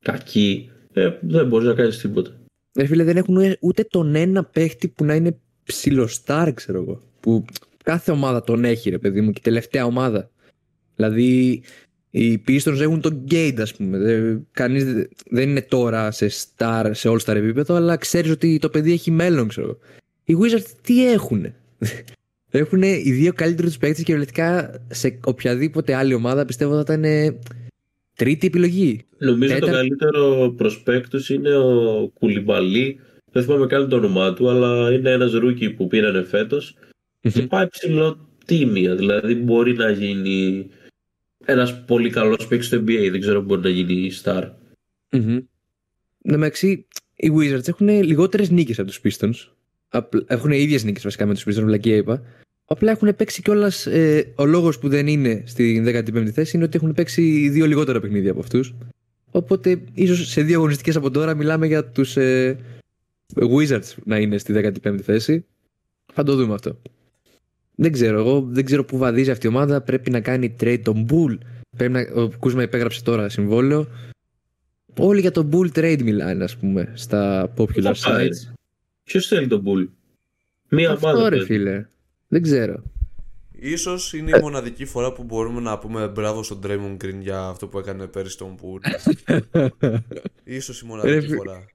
κακοί, ε, δεν μπορείς να κάνεις τίποτα. Ε, φίλε, δεν έχουν ούτε τον ένα παίχτη που να είναι ψιλοστάρ, ξέρω εγώ. Που κάθε ομάδα τον έχει, ρε παιδί μου, και τελευταία ομάδα. Δηλαδή, οι Pistons έχουν τον Gate, ας πούμε. Κανείς δεν είναι τώρα σε star, σε all-star επίπεδο, αλλά ξέρεις ότι το παιδί έχει μέλλον, ξέρω. Οι Wizards τι έχουν. *laughs* έχουν οι δύο καλύτερους παίκτες και κυριολεκτικά σε οποιαδήποτε άλλη ομάδα πιστεύω θα ήταν τρίτη επιλογή. Νομίζω Τέτα... το καλύτερο προσπέκτος είναι ο Κουλιμπαλί. Δεν θυμάμαι καν το όνομά του, αλλά είναι ένας rookie που πήρανε φέτος. Mm-hmm. Και πάει ψιλοτίμια. Δηλαδή μπορεί να γίνει ένας πολύ καλός παίκτης στο NBA. Δεν ξέρω μπορεί να γίνει star. Mm-hmm. μεταξύ, οι Wizards έχουν λιγότερες νίκες από τους Pistons. Έχουν ίδιες νίκες βασικά με τους Pistons, βλακία είπα. Απλά έχουν παίξει κιόλας. Ε, ο λόγος που δεν είναι στην 15η θέση είναι ότι έχουν παίξει δύο λιγότερα παιχνίδια από αυτούς. Οπότε ίσως σε δύο αγωνιστικές από τώρα μιλάμε για τους ε, Wizards να είναι στη 15η θέση. Θα το δούμε αυτό. Δεν ξέρω, εγώ δεν ξέρω πού βαδίζει αυτή η ομάδα. Πρέπει να κάνει trade τον Bull. Πρέπει να, ο Κούσμα υπέγραψε τώρα συμβόλαιο. Όλοι για τον Bull trade μιλάνε, ας πούμε, στα popular sites. Ποιος θέλει τον Bull, Μία Αυτό, ομάδα. Ρε, φίλε. Δεν ξέρω. Ίσως είναι η μοναδική φορά που μπορούμε να πούμε μπράβο στον Draymond Green για αυτό που έκανε πέρυσι στον Pool. *laughs* Ίσως η μοναδική φορά.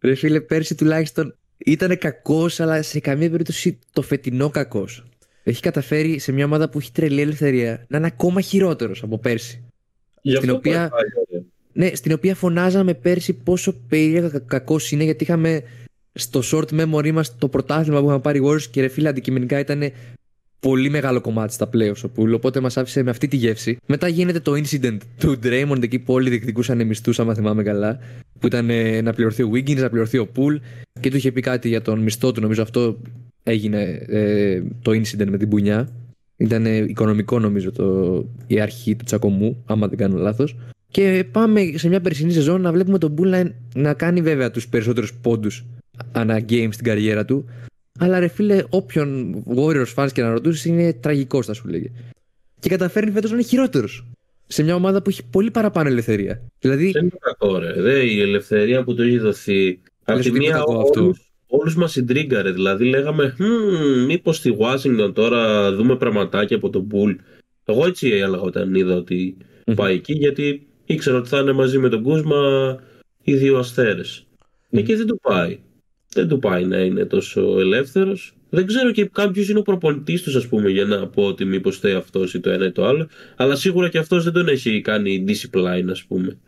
Ρε φίλε, πέρσι τουλάχιστον ήταν κακός, αλλά σε καμία περίπτωση το φετινό κακός. Έχει καταφέρει σε μια ομάδα που έχει τρελή ελευθερία να είναι ακόμα χειρότερος από πέρσι. Για στην οποία, ναι, στην οποία φωνάζαμε πέρσι πόσο περίεργα κακός είναι γιατί είχαμε στο short memory μας το πρωτάθλημα που είχαμε πάρει Warriors και ρε φίλε αντικειμενικά ήταν πολύ μεγάλο κομμάτι στα playoffs ο Pool, οπότε μας άφησε με αυτή τη γεύση. Μετά γίνεται το incident του Draymond εκεί που όλοι διεκδικούσαν μισθούς, άμα θυμάμαι καλά. Που ήταν ε, να πληρωθεί ο Wiggins, να πληρωθεί ο Pool και του είχε πει κάτι για τον μισθό του. Νομίζω αυτό έγινε ε, το incident με την πουνιά. Ήταν ε, οικονομικό νομίζω το, η αρχή του τσακωμού, άμα δεν κάνω λάθος. Και πάμε σε μια περσινή σεζόν να βλέπουμε τον Bull να, να κάνει βέβαια τους περισσότερους πόντους ανά game στην καριέρα του. Αλλά ρε φίλε, όποιον Warriors fans και να ρωτούσες είναι τραγικός, θα σου λέγε. Και καταφέρνει φέτος να είναι χειρότερος. Σε μια ομάδα που έχει πολύ παραπάνω ελευθερία. Δηλαδή... Δεν είναι κακό, ρε. Δε, η ελευθερία που του έχει δοθεί. Από τη μία, όλου μας συντρίγκαρε. Δηλαδή, λέγαμε, μήπως στη Washington τώρα δούμε πραγματάκια από τον Bull. Εγώ έτσι έλεγα όταν είδα ότι πάει εκεί, γιατί ήξερα ότι θα είναι μαζί με τον Κούσμα οι δύο αστέρες. Mm. Εκεί δεν του πάει δεν του πάει να είναι τόσο ελεύθερος. Δεν ξέρω και κάποιος είναι ο προπονητής τους, ας πούμε, για να πω ότι μήπως θέλει αυτός ή το ένα ή το άλλο. Αλλά σίγουρα και αυτός δεν τον έχει κάνει discipline, ας πούμε.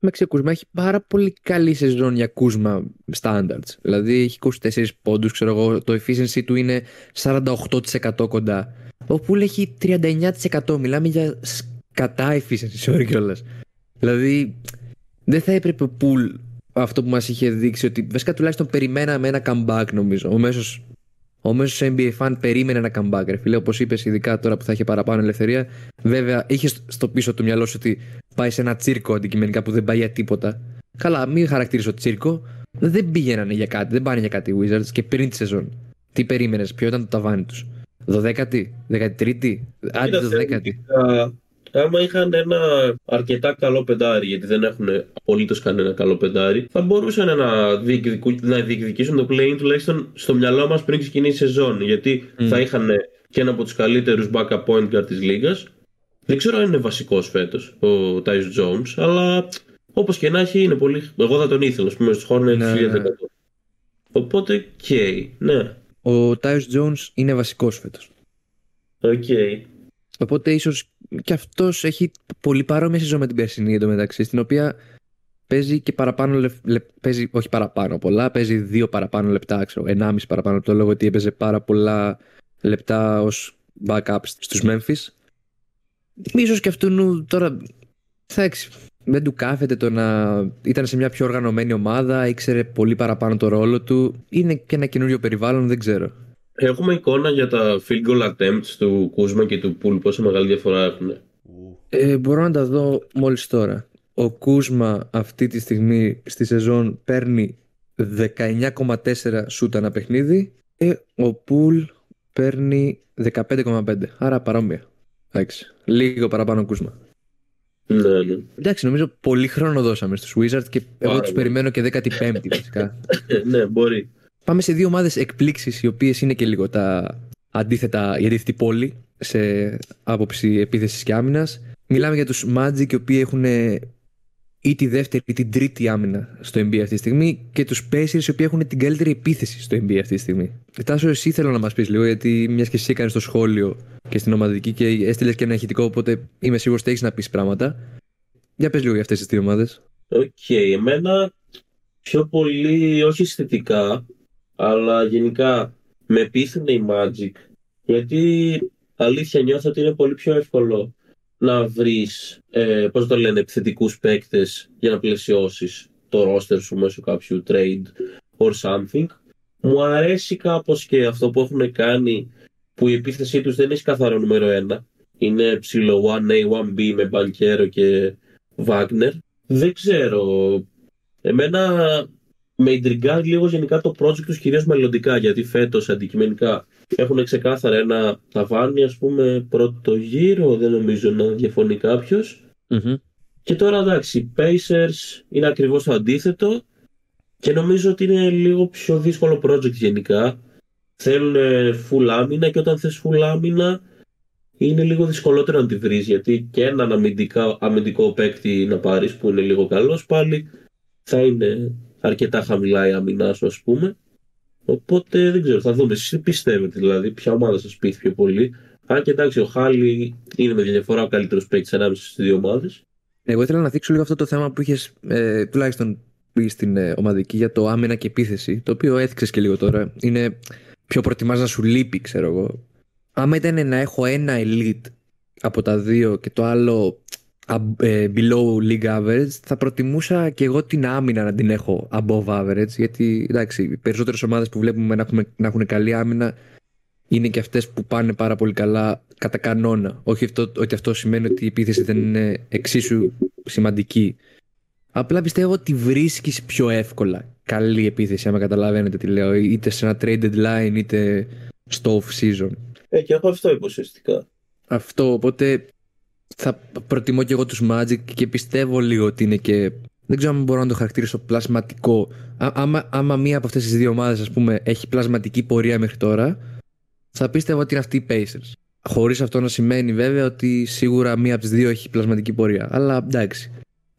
Με Κούσμα έχει πάρα πολύ καλή σεζόν για Κούσμα standards. Δηλαδή έχει 24 πόντους, ξέρω εγώ. Το efficiency του είναι 48% κοντά. Ο Πούλ έχει 39%. Μιλάμε για σκατά efficiency, sorry κιόλας. Δηλαδή δεν θα έπρεπε ο Πούλ αυτό που μας είχε δείξει ότι βασικά τουλάχιστον περιμέναμε ένα comeback νομίζω. Ο μέσος ο μέσος NBA fan περίμενε ένα comeback, ρε φίλε. Όπως είπες, ειδικά τώρα που θα είχε παραπάνω ελευθερία. Βέβαια, είχε στο πίσω του μυαλό σου ότι πάει σε ένα τσίρκο αντικειμενικά που δεν πάει για τίποτα. Καλά, μην χαρακτηρίσω τσίρκο. Δεν πήγαιναν για κάτι, δεν πάνε για κάτι οι Wizards και πριν τη σεζόν. Τι περίμενες, ποιο ήταν το ταβάνι τους; 12η, 13η, άντε 12η άμα είχαν ένα αρκετά καλό πεντάρι, γιατί δεν έχουν απολύτως κανένα καλό πεντάρι, θα μπορούσαν να, διεκδικου... να διεκδικήσουν το play τουλάχιστον στο μυαλό μας πριν ξεκινήσει η σεζόν. Γιατί θα είχαν και ένα από τους καλύτερους backup point guard της λίγας. Δεν ξέρω αν είναι βασικός φέτος ο Tyus Jones, αλλά όπως και να έχει είναι πολύ. Εγώ θα τον ήθελα, ας πούμε, στους Hornets ναι, 1100. Ναι. Οπότε, okay, ναι. Ο Tyus Jones είναι βασικός φέτος. Ok. Okay. Οπότε ίσως και αυτός έχει πολύ παρόμοια σεζόν με την περσινή εντωμεταξύ, στην οποία παίζει και παραπάνω παίζει, όχι παραπάνω πολλά, παίζει δύο παραπάνω λεπτά, ξέρω, ενάμιση παραπάνω το λόγο ότι έπαιζε πάρα πολλά λεπτά ως backup στους Memphis. Ίσως και αυτού τώρα θα δεν του κάθεται το να ήταν σε μια πιο οργανωμένη ομάδα, ήξερε πολύ παραπάνω το ρόλο του. Είναι και ένα καινούριο περιβάλλον, δεν ξέρω. Έχουμε εικόνα για τα field goal attempts του Κούσμα και του Πουλ, πόσο μεγάλη διαφορά έχουν. Ε, μπορώ να τα δω μόλις τώρα. Ο Κούσμα αυτή τη στιγμή στη σεζόν παίρνει 19,4 σούτ ένα παιχνίδι ε, ο Πουλ παίρνει 15,5. Άρα παρόμοια. Εντάξει. Λίγο παραπάνω κούσμα. Ναι, ναι. Εντάξει, νομίζω πολύ χρόνο δώσαμε στους Wizards και εγώ τους περιμένω και 15η βασικά. *laughs* ναι, μπορεί. Πάμε σε δύο ομάδες εκπλήξεις οι οποίες είναι και λίγο τα αντίθετα, η αντίθετη πόλη σε άποψη επίθεσης και άμυνας. Μιλάμε για τους Magic οι οποίοι έχουν ή τη δεύτερη ή την τρίτη άμυνα στο NBA αυτή τη στιγμή και τους Pacers οι οποίοι έχουν την καλύτερη επίθεση στο NBA αυτή τη στιγμή. Τάσο, εσύ θέλω να μας πεις λίγο, γιατί μιας και εσύ έκανες το σχόλιο και στην ομαδική και έστειλες και ένα ηχητικό, οπότε είμαι σίγουρος ότι έχεις να πεις πράγματα. Για πες λίγο για αυτές τις δύο ομάδες. Ok, okay, εμένα πιο πολύ όχι αισθητικά, αλλά γενικά με πείθουν οι Magic. Γιατί αλήθεια νιώθω ότι είναι πολύ πιο εύκολο να βρεις, ε, πώς το λένε, επιθετικούς παίκτες για να πλαισιώσεις το roster σου μέσω κάποιου trade or something. Μου αρέσει κάπως και αυτό που έχουν κάνει που η επίθεσή τους δεν έχει καθαρό νούμερο 1. Είναι ψηλό 1A, 1B με Μπανκέρο και Wagner. Δεν ξέρω. Εμένα με ιντριγκάρει λίγο γενικά το project τους κυρίως μελλοντικά γιατί φέτος αντικειμενικά έχουν ξεκάθαρα ένα ταβάνι, ας πούμε, πρώτο γύρο, δεν νομίζω να διαφωνεί Και τώρα εντάξει, οι Pacers είναι ακριβώς το αντίθετο και νομίζω ότι είναι λίγο πιο δύσκολο project γενικά. Θέλουν full άμυνα και όταν θες full άμυνα είναι λίγο δυσκολότερο να τη βρεις γιατί και έναν αμυντικά, αμυντικό παίκτη να πάρεις που είναι λίγο καλός πάλι θα είναι αρκετά χαμηλά η αμυνά σου ας πούμε Οπότε δεν ξέρω, θα δούμε. Εσείς τι πιστεύετε, δηλαδή, ποια ομάδα σας πείθει πιο πολύ. Αν και εντάξει, ο Χάλι είναι με διαφορά ο καλύτερος παίκτης ανάμεσα στις δύο ομάδες. Εγώ ήθελα να δείξω λίγο αυτό το θέμα που είχες ε, τουλάχιστον πεις στην ε, ομαδική για το άμυνα και επίθεση. Το οποίο έθιξες και λίγο τώρα. Είναι πιο προτιμάς να σου λείπει, ξέρω εγώ. Άμα ήταν να έχω ένα elite από τα δύο και το άλλο ε, below league average, θα προτιμούσα και εγώ την άμυνα να την έχω above average. Γιατί εντάξει, οι περισσότερες ομάδες που βλέπουμε να, έχουμε, να έχουν καλή άμυνα είναι και αυτές που πάνε πάρα πολύ καλά κατά κανόνα. Όχι αυτό, ότι αυτό σημαίνει ότι η επίθεση δεν είναι εξίσου σημαντική. Απλά πιστεύω ότι βρίσκεις πιο εύκολα καλή επίθεση, άμα καταλαβαίνετε τι λέω, είτε σε ένα trade deadline είτε στο off season. Ε, και έχω αυτό υποσυστικά. Αυτό, οπότε θα προτιμώ και εγώ τους Magic και πιστεύω λίγο ότι είναι και δεν ξέρω αν μπορώ να το χαρακτηρίσω πλασματικό. Α, άμα, άμα μία από αυτές τις δύο ομάδες ας πούμε έχει πλασματική πορεία μέχρι τώρα θα πίστευω ότι είναι αυτή οι Pacers. Χωρίς αυτό να σημαίνει βέβαια ότι σίγουρα μία από τις δύο έχει πλασματική πορεία. Αλλά εντάξει.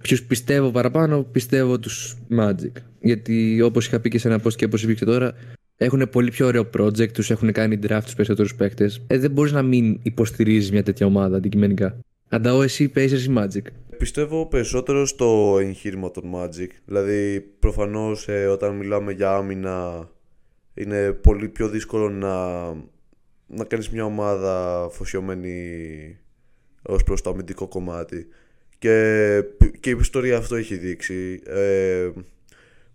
Ποιους πιστεύω παραπάνω, πιστεύω τους Magic. Γιατί όπως είχα πει και σε ένα post και όπως είπε και τώρα, έχουν πολύ πιο ωραίο project, τους έχουν κάνει draft τους περισσότερους παίκτες. Ε, δεν μπορείς να μην υποστηρίζεις μια τέτοια ομάδα αντικειμενικά. Ανταώ εσύ Pacers ή Magic. Πιστεύω περισσότερο στο εγχείρημα των Magic. Δηλαδή, προφανώς ε, όταν μιλάμε για άμυνα, είναι πολύ πιο δύσκολο να, να κάνεις μια ομάδα αφοσιωμένη ως προς το αμυντικό κομμάτι. Και, και η ιστορία αυτό έχει δείξει. Ε,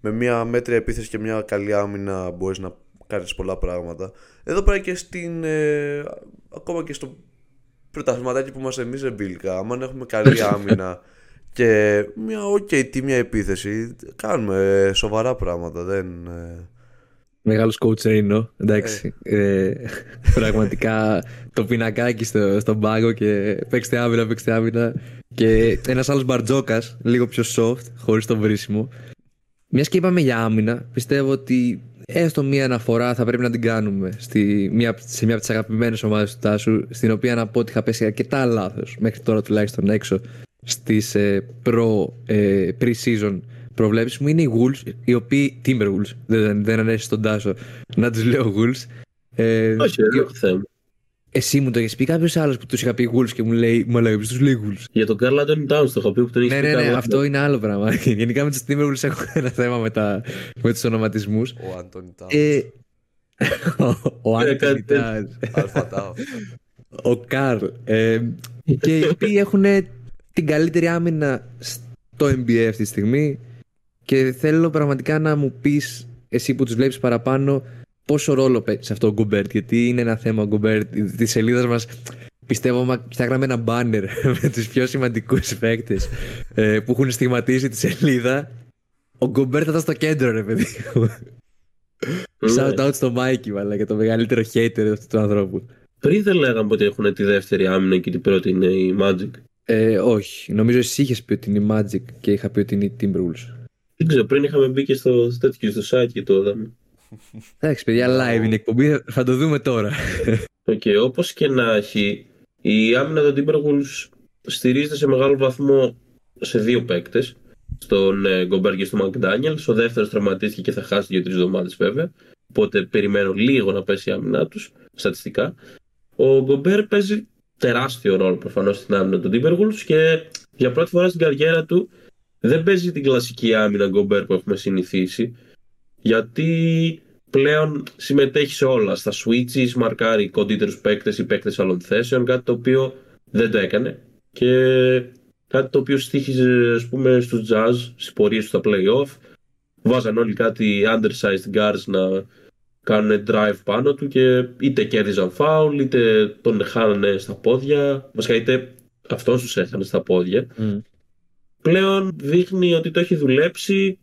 με μια μέτρια επίθεση και μια καλή άμυνα μπορείς να κάνεις πολλά πράγματα. Εδώ πέρα και στην. Ε, ακόμα και στο πρωταθληματάκι που είμαστε εμείς εμπίλικα, αν έχουμε καλή *laughs* άμυνα και μια ok τίμια επίθεση, κάνουμε σοβαρά πράγματα. Δεν, ε... Μεγάλος coach Ρίνο, εντάξει. Ε. Ε, *laughs* πραγματικά το πινακάκι στο, στον πάγκο και παίξτε άμυνα, παίξτε άμυνα. Και ένας άλλος μπαρτζόκας, λίγο πιο soft, χωρίς το βρίσιμο. Μιας και είπαμε για άμυνα, πιστεύω ότι έστω μία αναφορά θα πρέπει να την κάνουμε στη, μια, σε μια από τις αγαπημένες ομάδες του Τάσου, στην οποία να πω ότι είχα πέσει αρκετά λάθος μέχρι τώρα τουλάχιστον έξω στις ε, προ ε, pre-season προβλέψεις μου είναι οι Wolves, οι οποίοι. Timberwolves, δεν, δεν ανέσει στον Τάσο να τους λέω Wolves. Ε, Όχι, δεν έχω θέμα. Εσύ μου το έχεις πει κάποιος άλλος που τους είχα πει Wolves και μου λέει Μα λέει, τους λέει Wolves. Για τον Carl Anthony Towns το είχα πει που τον είχε ναι, ναι, ναι, ναι, αυτό είναι άλλο πράγμα. *laughs* Γενικά με τους Timberwolves έχω ένα θέμα με, τα, με τους ονοματισμούς. Ο Anthony Towns. Ε, ο Anthony Towns. Ο Καρλ. Ε, και οι οποίοι έχουν την καλύτερη άμυνα το NBA αυτή τη στιγμή και θέλω πραγματικά να μου πεις εσύ που τους βλέπεις παραπάνω πόσο ρόλο παίζει σε αυτό ο Γκομπέρτ γιατί είναι ένα θέμα ο Γκομπέρτ της σελίδας μας πιστεύω φτιάχναμε ένα banner *laughs* με τους πιο σημαντικούς παίκτες ε, που έχουν στιγματίσει τη σελίδα ο Γκομπέρτ θα ήταν στο κέντρο ρε παιδί ναι. Shout out στο Μάικη, αλλά και το μεγαλύτερο hater αυτού του ανθρώπου. Πριν δεν λέγαμε ότι έχουν τη δεύτερη άμυνα και την πρώτη είναι η Magic. Ε, όχι. Νομίζω εσύ είχες πει ότι είναι η Magic και είχα πει ότι είναι η Timberwolves. Δεν ξέρω, πριν είχαμε μπει και στο, τέτοιο, στο site και το είδαμε. Εντάξει, παιδιά, live είναι εκπομπή, θα το δούμε τώρα. Ok, okay, όπως και να έχει, η άμυνα των Timberwolves στηρίζεται σε μεγάλο βαθμό σε δύο παίκτες στον ε, Γκομπέρ και στον Μακδάνιελ. Ο δεύτερος τραυματίστηκε και θα χάσει δύο-τρεις εβδομάδες βέβαια. Οπότε περιμένω λίγο να πέσει η άμυνά τους στατιστικά. Ο Γκομπέρ παίζει τεράστιο ρόλο προφανώς στην άμυνα του Timberwolves και για πρώτη φορά στην καριέρα του δεν παίζει την κλασική άμυνα Γκομπέρ που έχουμε συνηθίσει. Γιατί πλέον συμμετέχει σε όλα. Στα switches, μαρκάρει κοντύτερους παίκτες ή παίκτες άλλων θέσεων, κάτι το οποίο δεν το έκανε. Και Κάτι το οποίο στήχιζε ας πούμε στους jazz, στις πορείες του στα play-off. Βάζαν όλοι κάτι undersized guards να κάνουν drive πάνω του και είτε κέρδιζαν foul, είτε τον χάνανε στα πόδια. Βασικά είτε αυτός τους έχανε στα πόδια. Mm. Πλέον δείχνει ότι το έχει δουλέψει.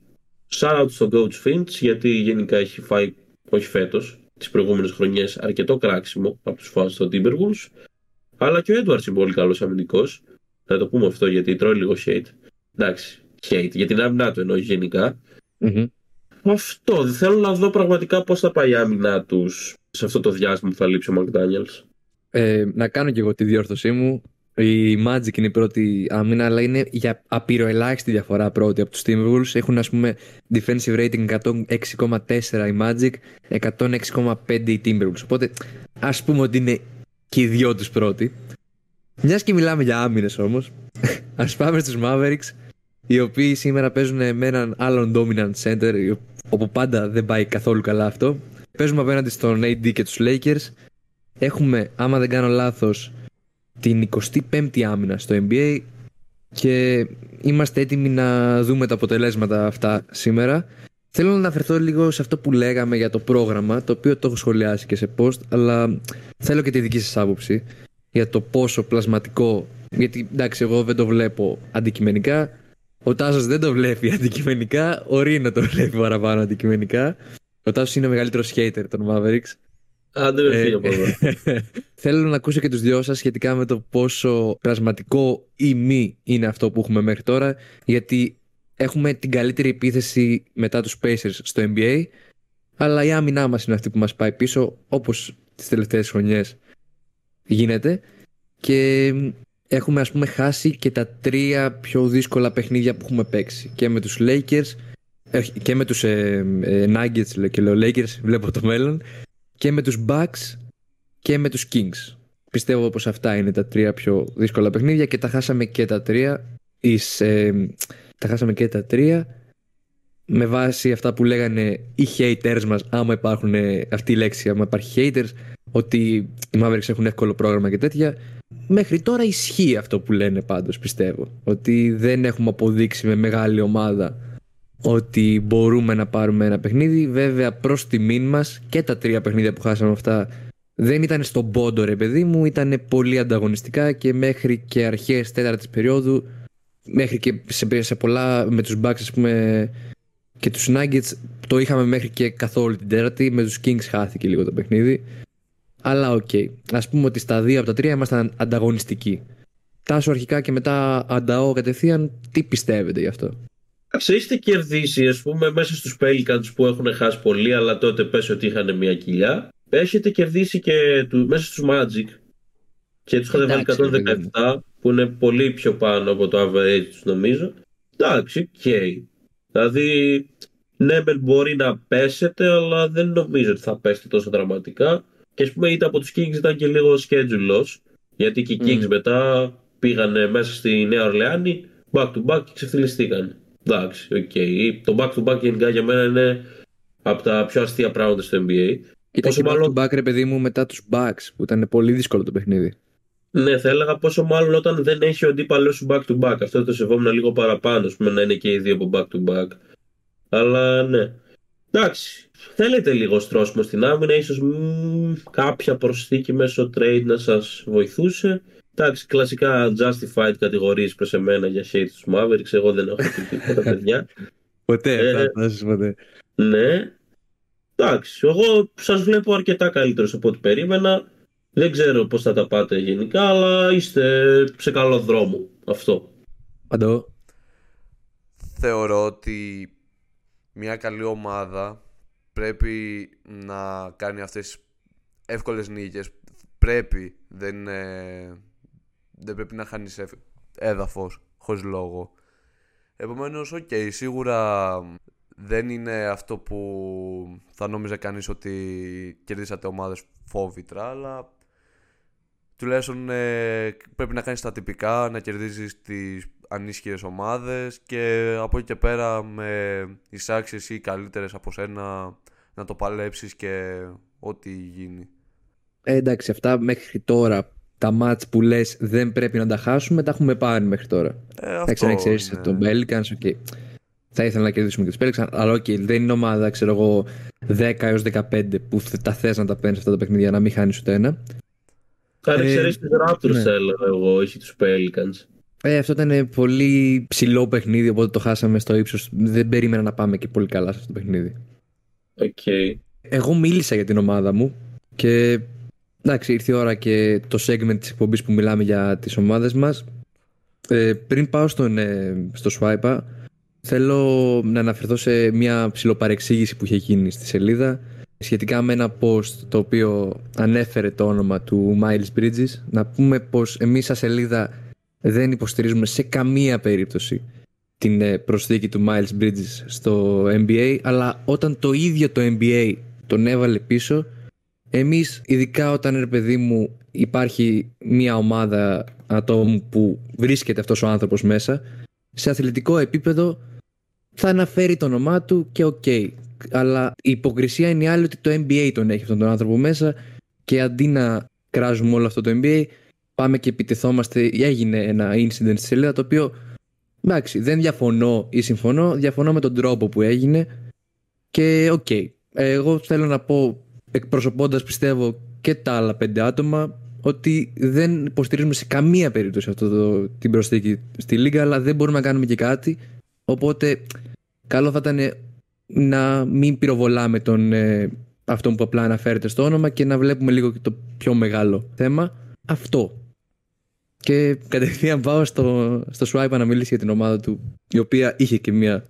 Shout out στον coach Finch γιατί γενικά έχει φάει, όχι φέτος, τις προηγούμενες χρονιές αρκετό κράξιμο από τους φans των Timberwolves. Αλλά και ο Edwards είναι πολύ καλός αμυντικός. Να το πούμε αυτό γιατί τρώει λίγο hate. Εντάξει, hate. Για την άμυνά του εννοώ γενικά. Mm-hmm. Αυτό. Θέλω να δω πραγματικά πώς θα πάει η άμυνά τους σε αυτό το διάστημα που θα λείψει ο McDaniels. Ε, να κάνω και εγώ τη διόρθωσή μου. Η Magic είναι η πρώτη άμυνα, αλλά είναι για απειροελάχιστη διαφορά πρώτη από τους Timberwolves. Έχουν, ας πούμε, defensive rating 106,4 η Magic, 106,5 η Timberwolves. Οπότε, ας πούμε ότι είναι και οι δυο τους πρώτοι. Μιας και μιλάμε για άμυνες όμως, *laughs* ας πάμε στους Mavericks, οι οποίοι σήμερα παίζουν με έναν άλλον dominant center, όπου πάντα δεν πάει καθόλου καλά αυτό. Παίζουμε απέναντι στον AD και τους Lakers. Έχουμε, άμα δεν κάνω λάθος, την 25η άμυνα στο NBA και είμαστε έτοιμοι να δούμε τα αποτελέσματα αυτά σήμερα. Θέλω να αναφερθώ λίγο σε αυτό που λέγαμε για το πρόγραμμα, το οποίο το έχω σχολιάσει και σε post, αλλά θέλω και τη δική σας άποψη για το πόσο πλασματικό. Γιατί εντάξει, εγώ δεν το βλέπω αντικειμενικά. Ο Τάσος δεν το βλέπει αντικειμενικά. Ο Ρίνο το *laughs* βλέπει παραπάνω αντικειμενικά. Ο Τάσος είναι ο μεγαλύτερος hater των Mavericks. Άντε με φύγει από εδώ. *laughs* Θέλω να ακούσω και τους δυο σας σχετικά με το πόσο πλασματικό ή μη είναι αυτό που έχουμε μέχρι τώρα. Γιατί έχουμε την καλύτερη επίθεση μετά τους Pacers στο NBA. Αλλά η άμυνά μας είναι αυτή που μας πάει πίσω, όπως τις τελευταίες χρονιές γίνεται και έχουμε ας πούμε χάσει και τα τρία πιο δύσκολα παιχνίδια που έχουμε παίξει και με τους Lakers και με τους ε, ε, Nuggets και λέω Lakers βλέπω το μέλλον και με τους Bucks και με τους Kings πιστεύω πως αυτά είναι τα τρία πιο δύσκολα παιχνίδια και τα χάσαμε και τα τρία εις, ε, τα χάσαμε και τα τρία με βάση αυτά που λέγανε οι haters μας άμα υπάρχουν αυτή η λέξη άμα υπάρχει haters ότι οι Mavericks έχουν εύκολο πρόγραμμα και τέτοια. Μέχρι τώρα ισχύει αυτό που λένε πάντως πιστεύω. Ότι δεν έχουμε αποδείξει με μεγάλη ομάδα ότι μπορούμε να πάρουμε ένα παιχνίδι. Βέβαια προς τιμήν μας και τα τρία παιχνίδια που χάσαμε αυτά δεν ήταν στον πόντο ρε παιδί μου, ήταν πολύ ανταγωνιστικά και μέχρι και αρχές τέταρτης περίοδου μέχρι και σε, σε πολλά με τους Bucks ας πούμε και τους Nuggets το είχαμε μέχρι και καθόλου την τέταρτη με τους Kings χάθηκε λίγο το παιχνίδι αλλά ok. Okay. Α πούμε ότι στα δύο από τα τρία ήμασταν ανταγωνιστικοί. Τάσο αρχικά και μετά ανταώ κατευθείαν. Τι πιστεύετε γι' αυτό; Σε είστε κερδίσει, ας πούμε, μέσα στους Pelicans που έχουν χάσει πολύ, αλλά τότε πες ότι είχαν μια κοιλιά. Έχετε κερδίσει και του, μέσα στους Magic και τους είχατε βάλει 117, που είναι πολύ πιο πάνω από το average τους, νομίζω. Εντάξει, ok. Okay. Δηλαδή, ναι, μπορεί να πέσετε, αλλά δεν νομίζω ότι θα πέσετε τόσο δραματικά. Και ας πούμε είτε από τους Kings ήταν και λίγο schedule Γιατί και οι Kings mm. μετά πήγαν μέσα στη Νέα Ορλεάνη back to back και ξεφτιλιστήκαν. Εντάξει, ok. Okay. Το back to back γενικά για μένα είναι από τα πιο αστεία πράγματα στο NBA. Ήταν και μάλλον... back to back ρε παιδί μου μετά τους Bucks που ήταν πολύ δύσκολο το παιχνίδι. Ναι, θα έλεγα πόσο μάλλον όταν δεν έχει ο αντίπαλός σου back to back. Αυτό το σεβόμουν λίγο παραπάνω, πούμε, να είναι και οι δύο από back to back. Αλλά ναι. Εντάξει. Θέλετε λίγο στρώσιμο στην άμυνα, ίσως κάποια προσθήκη μέσω trade να σας βοηθούσε. Εντάξει, κλασικά justified κατηγορίες προς εμένα για hate τους Mavericks. Εγώ δεν έχω πει τίποτα, παιδιά. *laughs* Ποτέ, ε, ποτέ. Ναι. Εντάξει, εγώ σας βλέπω αρκετά καλύτερος από ό,τι περίμενα. Δεν ξέρω πώς θα τα πάτε γενικά, αλλά είστε σε καλό δρόμο αυτό. Παντώ. Θεωρώ ότι μια καλή ομάδα πρέπει να κάνει αυτές τις εύκολες νίκες. Πρέπει, δεν, δεν πρέπει να χάνεις έδαφος χωρίς λόγο. Επομένως, ok, okay, σίγουρα δεν είναι αυτό που θα νόμιζε κανείς ότι κερδίσατε ομάδες φόβητρα, αλλά τουλάχιστον ε, πρέπει να κάνεις τα τυπικά, να κερδίζεις τις ανίσχυρες ομάδες και από εκεί και πέρα με εισάξεις ή καλύτερες από σένα να το παλέψεις και ό,τι γίνει. Ε, εντάξει, αυτά μέχρι τώρα τα μάτς που λες δεν πρέπει να τα χάσουμε, τα έχουμε πάρει μέχρι τώρα. Ε, αυτό να ξέρεις τον Pelicans, okay. Θα ήθελα να κερδίσουμε και τους Pelicans, αλλά okay, δεν είναι ομάδα, ξέρω εγώ, 10 έως 15 που τα θες να τα παίρνεις αυτά τα παιχνίδια, να μην χάνεις ούτε ένα. Κάνει εξαιρέσει τους Raptors, ναι. έλεγα εγώ, όχι τους Pelicans. Ε, αυτό ήταν πολύ ψηλό παιχνίδι, οπότε το χάσαμε στο ύψος. Δεν περίμενα να πάμε και πολύ καλά σε αυτό το παιχνίδι. Okay. Εγώ μίλησα για την ομάδα μου και εντάξει, ήρθε η ώρα και το segment της εκπομπής που μιλάμε για τις ομάδες μας. Ε, πριν πάω στον, ε, στο Swipe, θέλω να αναφερθώ σε μια ψηλοπαρεξήγηση που είχε γίνει στη σελίδα σχετικά με ένα post το οποίο ανέφερε το όνομα του Miles Bridges να πούμε πως εμείς σαν σελίδα δεν υποστηρίζουμε σε καμία περίπτωση την ε, προσθήκη του Miles Bridges στο NBA αλλά όταν το ίδιο το NBA τον έβαλε πίσω εμείς ειδικά όταν ρε παιδί μου υπάρχει μια ομάδα ατόμου που βρίσκεται αυτός ο άνθρωπος μέσα σε αθλητικό επίπεδο θα αναφέρει το όνομά του και οκ αλλά η υποκρισία είναι η άλλη ότι το NBA τον έχει αυτόν τον άνθρωπο μέσα και αντί να κράζουμε όλο αυτό το NBA, πάμε και επιτεθόμαστε. Έγινε ένα incident στη σελίδα το οποίο εντάξει, δεν διαφωνώ ή συμφωνώ, διαφωνώ με τον τρόπο που έγινε και οκ. Okay. Εγώ θέλω να πω, εκπροσωπώντας πιστεύω και τα άλλα πέντε άτομα, ότι δεν υποστηρίζουμε σε καμία περίπτωση αυτό το, την προσθήκη στη Λίγκα, αλλά δεν μπορούμε να κάνουμε και κάτι. Οπότε, καλό θα ήταν να μην πυροβολάμε τον, ε, αυτό που απλά αναφέρεται στο όνομα και να βλέπουμε λίγο και το πιο μεγάλο θέμα. Αυτό. Και κατευθείαν πάω στο, στο Swipe να μιλήσει για την ομάδα του, η οποία είχε και μια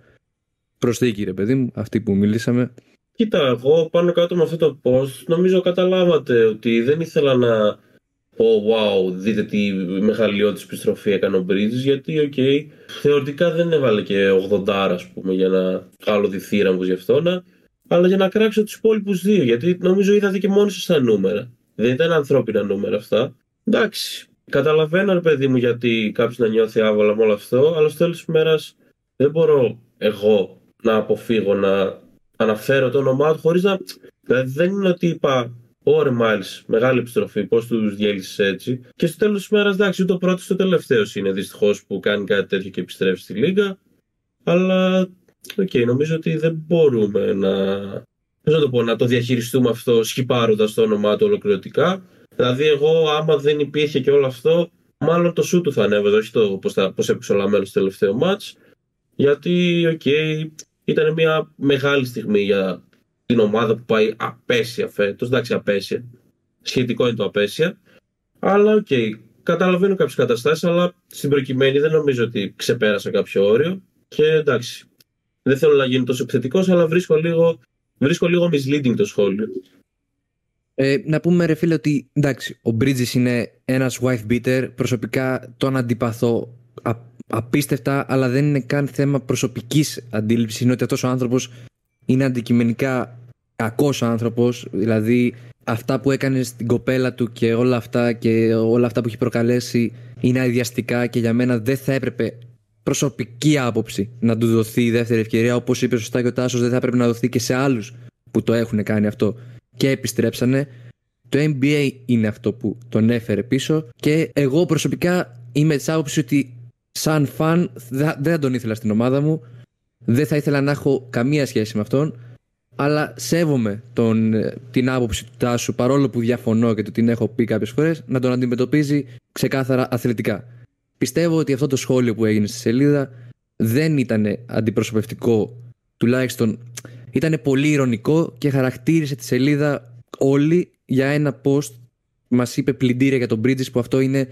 προσθήκη, ρε παιδί μου, αυτή που μιλήσαμε. Κοίτα, εγώ πάνω κάτω με αυτό το post νομίζω καταλάβατε ότι δεν ήθελα να πω wow, δείτε τι μεγαλειώδης επιστροφή έκανε ο Bridges γιατί οκ, okay, θεωρητικά δεν έβαλε και 80 ας πούμε για να άλλο τη θύρα μου γι' αυτό αλλά για να κράξω τους υπόλοιπους δύο γιατί νομίζω είδατε και μόνοι σας τα νούμερα. Δεν ήταν ανθρώπινα νούμερα αυτά. Εντάξει, καταλαβαίνω ρε παιδί μου γιατί κάποιος να νιώθει άβολα με όλο αυτό αλλά στο τέλος της μέρας δεν μπορώ εγώ να αποφύγω να αναφέρω το όνομά του χωρίς να δηλαδή δεν είναι ότι είπα Ωρε Miles, μεγάλη επιστροφή. Πώς τους διέλυσες έτσι. Και στο τέλος της μέρας, εντάξει, ούτε ο πρώτο ούτε ο τελευταίο είναι δυστυχώς που κάνει κάτι τέτοιο και επιστρέφει στη Λίγκα. Αλλά, οκ, okay, νομίζω ότι δεν μπορούμε να. να το, πω, να το διαχειριστούμε αυτό σκυπάροντας το όνομά του ολοκληρωτικά. Δηλαδή, εγώ, άμα δεν υπήρχε και όλο αυτό, μάλλον το shoot του θα ανέβαζα, όχι το πώς έπαιξε ο LaMelo στο τελευταίο match. Γιατί, οκ, okay, ήταν μια μεγάλη στιγμή για την ομάδα που πάει απαίσια φέτος, εντάξει απαίσια, σχετικό είναι το απαίσια, αλλά οκ, okay, καταλαβαίνω κάποιες καταστάσεις, αλλά στην προκειμένη δεν νομίζω ότι ξεπέρασα κάποιο όριο. Και εντάξει, δεν θέλω να γίνω τόσο επιθετικός, αλλά βρίσκω λίγο, βρίσκω λίγο misleading το σχόλιο. Ε, να πούμε ρε φίλε ότι εντάξει, ο Bridges είναι ένας wife beater, προσωπικά τον αντιπαθώ απίστευτα, αλλά δεν είναι καν θέμα προσωπικής αντίληψης, είναι ότι αυτός ο άνθρωπος είναι αντικειμενικά κακός άνθρωπος, δηλαδή αυτά που έκανε στην κοπέλα του και όλα αυτά και όλα αυτά που έχει προκαλέσει είναι αειδιαστικά και για μένα δεν θα έπρεπε προσωπική άποψη να του δοθεί η δεύτερη ευκαιρία. Όπως είπε σωστά και ο Τάσος δεν θα έπρεπε να δοθεί και σε άλλους που το έχουν κάνει αυτό και επιστρέψανε. Το NBA είναι αυτό που τον έφερε πίσω και εγώ προσωπικά είμαι της άποψης ότι σαν φαν δεν θα τον ήθελα στην ομάδα μου. Δεν θα ήθελα να έχω καμία σχέση με αυτόν. Αλλά σέβομαι τον, ε, την άποψη του Τάσου παρόλο που διαφωνώ και του την έχω πει κάποιες φορές να τον αντιμετωπίζει ξεκάθαρα αθλητικά. Πιστεύω ότι αυτό το σχόλιο που έγινε στη σελίδα δεν ήταν αντιπροσωπευτικό, τουλάχιστον ήταν πολύ ηρωνικό και χαρακτήρισε τη σελίδα όλη για ένα post μας είπε πλυντήρια για τον Bridges που αυτό είναι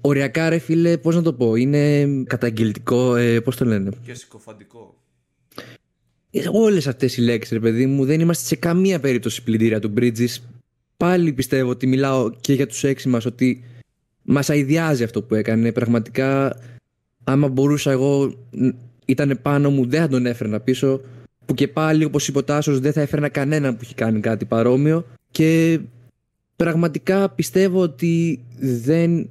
οριακά ρε φίλε, πώς να το πω, είναι καταγγελτικό, ε, πώς το λένε. Και συκοφαντικό. Ε, όλες αυτές οι λέξεις ρε παιδί μου δεν είμαστε σε καμία περίπτωση πλυντήρια του Bridges. Πάλι πιστεύω ότι μιλάω και για τους έξι μας ότι μας αειδιάζει αυτό που έκανε. Πραγματικά άμα μπορούσα εγώ ήταν πάνω μου δεν θα τον έφερνα πίσω που και πάλι όπως είπε ο Τάσος δεν θα έφερνα κανέναν που έχει κάνει κάτι παρόμοιο και πραγματικά πιστεύω ότι δεν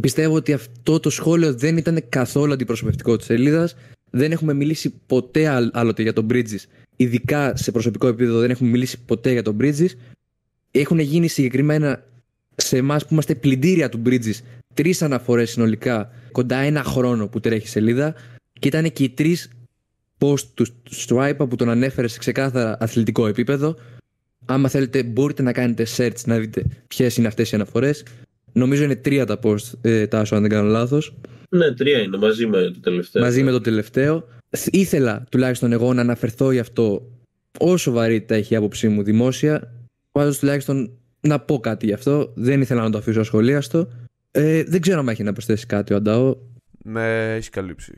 πιστεύω ότι αυτό το σχόλιο δεν ήταν καθόλου αντιπροσωπευτικό της σελίδας. δεν έχουμε μιλήσει ποτέ άλλοτε για τον Bridges ειδικά σε προσωπικό επίπεδο δεν έχουμε μιλήσει ποτέ για τον Bridges έχουν γίνει συγκεκριμένα σε εμάς που είμαστε πλυντήρια του Bridges τρεις αναφορές συνολικά κοντά ένα χρόνο που τρέχει σελίδα και ήταν και οι τρεις post του Stripe που τον ανέφερε σε ξεκάθαρα αθλητικό επίπεδο. Άμα θέλετε, μπορείτε να κάνετε search να δείτε ποιες είναι αυτές οι αναφορές. Νομίζω είναι τρία τα post, ε, Τάσο, αν δεν κάνω λάθος. Ναι, τρία είναι, μαζί με το τελευταίο. Μαζί με το τελευταίο. Ήθελα τουλάχιστον εγώ να αναφερθώ γι' αυτό όσο βαρύτητα έχει η άποψή μου δημόσια. Πάντως τουλάχιστον να πω κάτι γι' αυτό. Δεν ήθελα να το αφήσω ασχολίαστο. Ε, δεν ξέρω αν έχει να προσθέσει κάτι ο Αντάο. Με έχει καλύψει.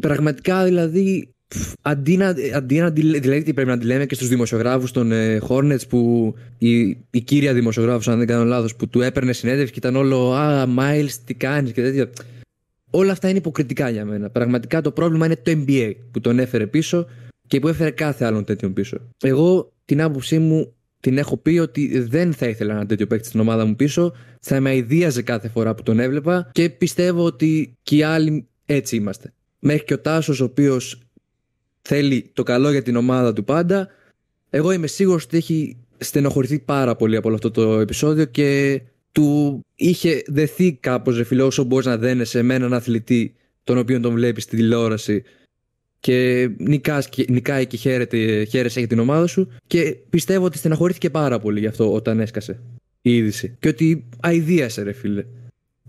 Πραγματικά δηλαδή αντί να, αντί να δηλαδή τι πρέπει να τη λέμε και στους δημοσιογράφους των ε, Hornets που η, η κύρια δημοσιογράφος αν δεν κάνω λάθος που του έπαιρνε συνέντευξη και ήταν όλο «Α, Miles, τι κάνεις» και τέτοια. Όλα αυτά είναι υποκριτικά για μένα. Πραγματικά το πρόβλημα είναι το NBA που τον έφερε πίσω και που έφερε κάθε άλλον τέτοιον πίσω. Εγώ την άποψή μου την έχω πει ότι δεν θα ήθελα ένα τέτοιο παίκτη στην ομάδα μου πίσω. Θα με αηδίαζε κάθε φορά που τον έβλεπα και πιστεύω ότι και οι άλλοι έτσι είμαστε. Μέχρι και ο Τάσος, ο οποίος θέλει το καλό για την ομάδα του πάντα. Εγώ είμαι σίγουρος ότι έχει στενοχωρηθεί πάρα πολύ από όλο αυτό το επεισόδιο και του είχε δεθεί κάπως ρε φίλε όσο μπορείς να δένεσαι με έναν αθλητή τον οποίο τον βλέπεις στη τηλεόραση και νικάς, νικάει και χαίρεται, χαίρεσαι για την ομάδα σου. Και πιστεύω ότι στεναχωρήθηκε πάρα πολύ γι' αυτό όταν έσκασε η είδηση και ότι αηδίασε ρε φίλε.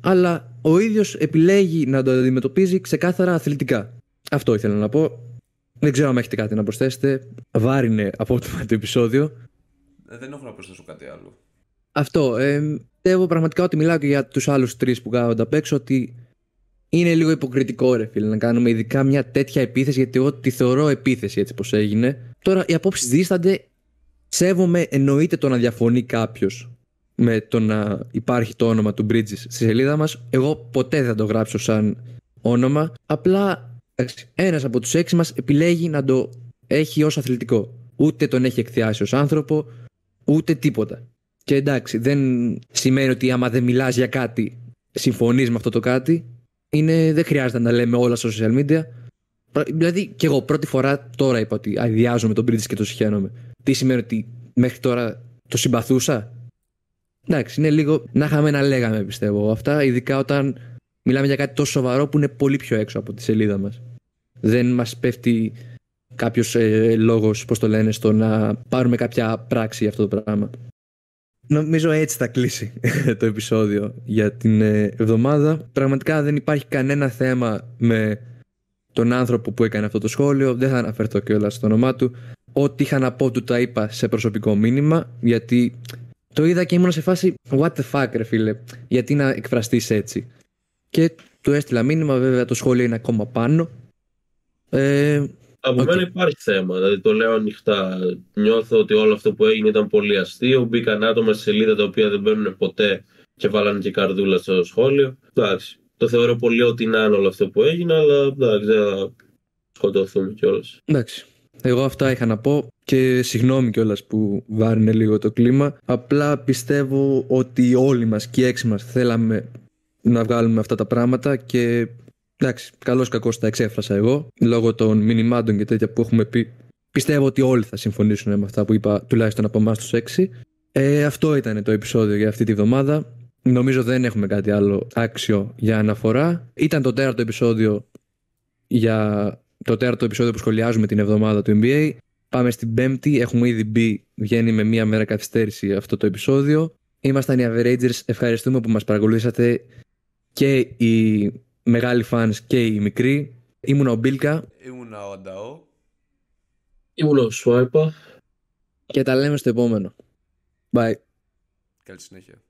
Αλλά ο ίδιος επιλέγει να το αντιμετωπίζει ξεκάθαρα αθλητικά. Αυτό ήθελα να πω δεν ξέρω αν έχετε κάτι να προσθέσετε. Βάρινε από το επεισόδιο. Ε, δεν έχω να προσθέσω κάτι άλλο. Αυτό. Ε, πιστεύω πραγματικά ότι μιλάω και για τους άλλους τρεις που κάθονται απ' έξω ότι είναι λίγο υποκριτικό, ρε φίλε, να κάνουμε ειδικά μια τέτοια επίθεση, γιατί εγώ τη θεωρώ επίθεση έτσι πώ έγινε. Τώρα οι απόψεις δίστανται. Σέβομαι, εννοείται το να διαφωνεί κάποιος με το να υπάρχει το όνομα του Bridges στη σελίδα μας. Εγώ ποτέ δεν θα το γράψω σαν όνομα. Απλά ένας από τους έξι μας επιλέγει να το έχει ως αθλητικό. Ούτε τον έχει εκθιάσει ως άνθρωπο, ούτε τίποτα. Και εντάξει, δεν σημαίνει ότι άμα δεν μιλάς για κάτι, συμφωνείς με αυτό το κάτι. Είναι, δεν χρειάζεται να λέμε όλα στα social media. Δηλαδή, και εγώ πρώτη φορά τώρα είπα ότι αειδιάζομαι τον Bridges και το συχαίνομαι. Τι σημαίνει ότι μέχρι τώρα το συμπαθούσα; Εντάξει, είναι λίγο να είχαμε να λέγαμε πιστεύω αυτά, ειδικά όταν μιλάμε για κάτι τόσο σοβαρό που είναι πολύ πιο έξω από τη σελίδα μας δεν μας πέφτει κάποιος ε, λόγος, πώς το λένε, στο να πάρουμε κάποια πράξη για αυτό το πράγμα. Νομίζω έτσι θα κλείσει *laughs* το επεισόδιο για την ε, εβδομάδα. Πραγματικά δεν υπάρχει κανένα θέμα με τον άνθρωπο που έκανε αυτό το σχόλιο. Δεν θα αναφερθώ κιόλας στο όνομά του. Ό,τι είχα να πω του τα είπα σε προσωπικό μήνυμα, γιατί το είδα και ήμουν σε φάση what the fuck ρε φίλε, γιατί να εκφραστείς έτσι. Και του έστειλα μήνυμα, βέβαια το σχόλιο είναι ακόμα πάνω, ε, από okay. μένα υπάρχει θέμα, δηλαδή το λέω ανοιχτά. Νιώθω ότι όλο αυτό που έγινε ήταν πολύ αστείο. Μπήκαν άτομα σε σελίδα τα οποία δεν μπαίνουν ποτέ και βάλανε και καρδούλα στο σχόλιο. Εντάξει. Το θεωρώ πολύ ότι είναι όλο αυτό που έγινε, αλλά εντάξει, δεν θα σκοτωθούμε κιόλας. Εντάξει. Εγώ αυτά είχα να πω και συγγνώμη κιόλας που βάρινε λίγο το κλίμα. Απλά πιστεύω ότι όλοι μας και οι έξι μας θέλαμε να βγάλουμε αυτά τα πράγματα και Εντάξει, καλός κακός τα εξέφρασα εγώ. Λόγω των μηνυμάτων και τέτοια που έχουμε πει, πιστεύω ότι όλοι θα συμφωνήσουν με αυτά που είπα, τουλάχιστον από εμάς τους έξι. Ε, αυτό ήταν το επεισόδιο για αυτή τη βδομάδα. Νομίζω δεν έχουμε κάτι άλλο άξιο για αναφορά. Ήταν το τέταρτο επεισόδιο για το τέταρτο επεισόδιο που σχολιάζουμε την εβδομάδα του NBA. Πάμε στην πέμπτη, έχουμε ήδη μπει, βγαίνει με μία μέρα καθυστέρηση αυτό το επεισόδιο. Ήμασταν οι Averagers, ευχαριστούμε που μας παρακολουθήσατε και οι μεγάλοι fans και οι μικροί. Ήμουν ο Μπίλκα. Ήμουν ο Ανταό. Ήμουν ο Σουάιπα. Και τα λέμε στο επόμενο. Bye. Καλή συνέχεια.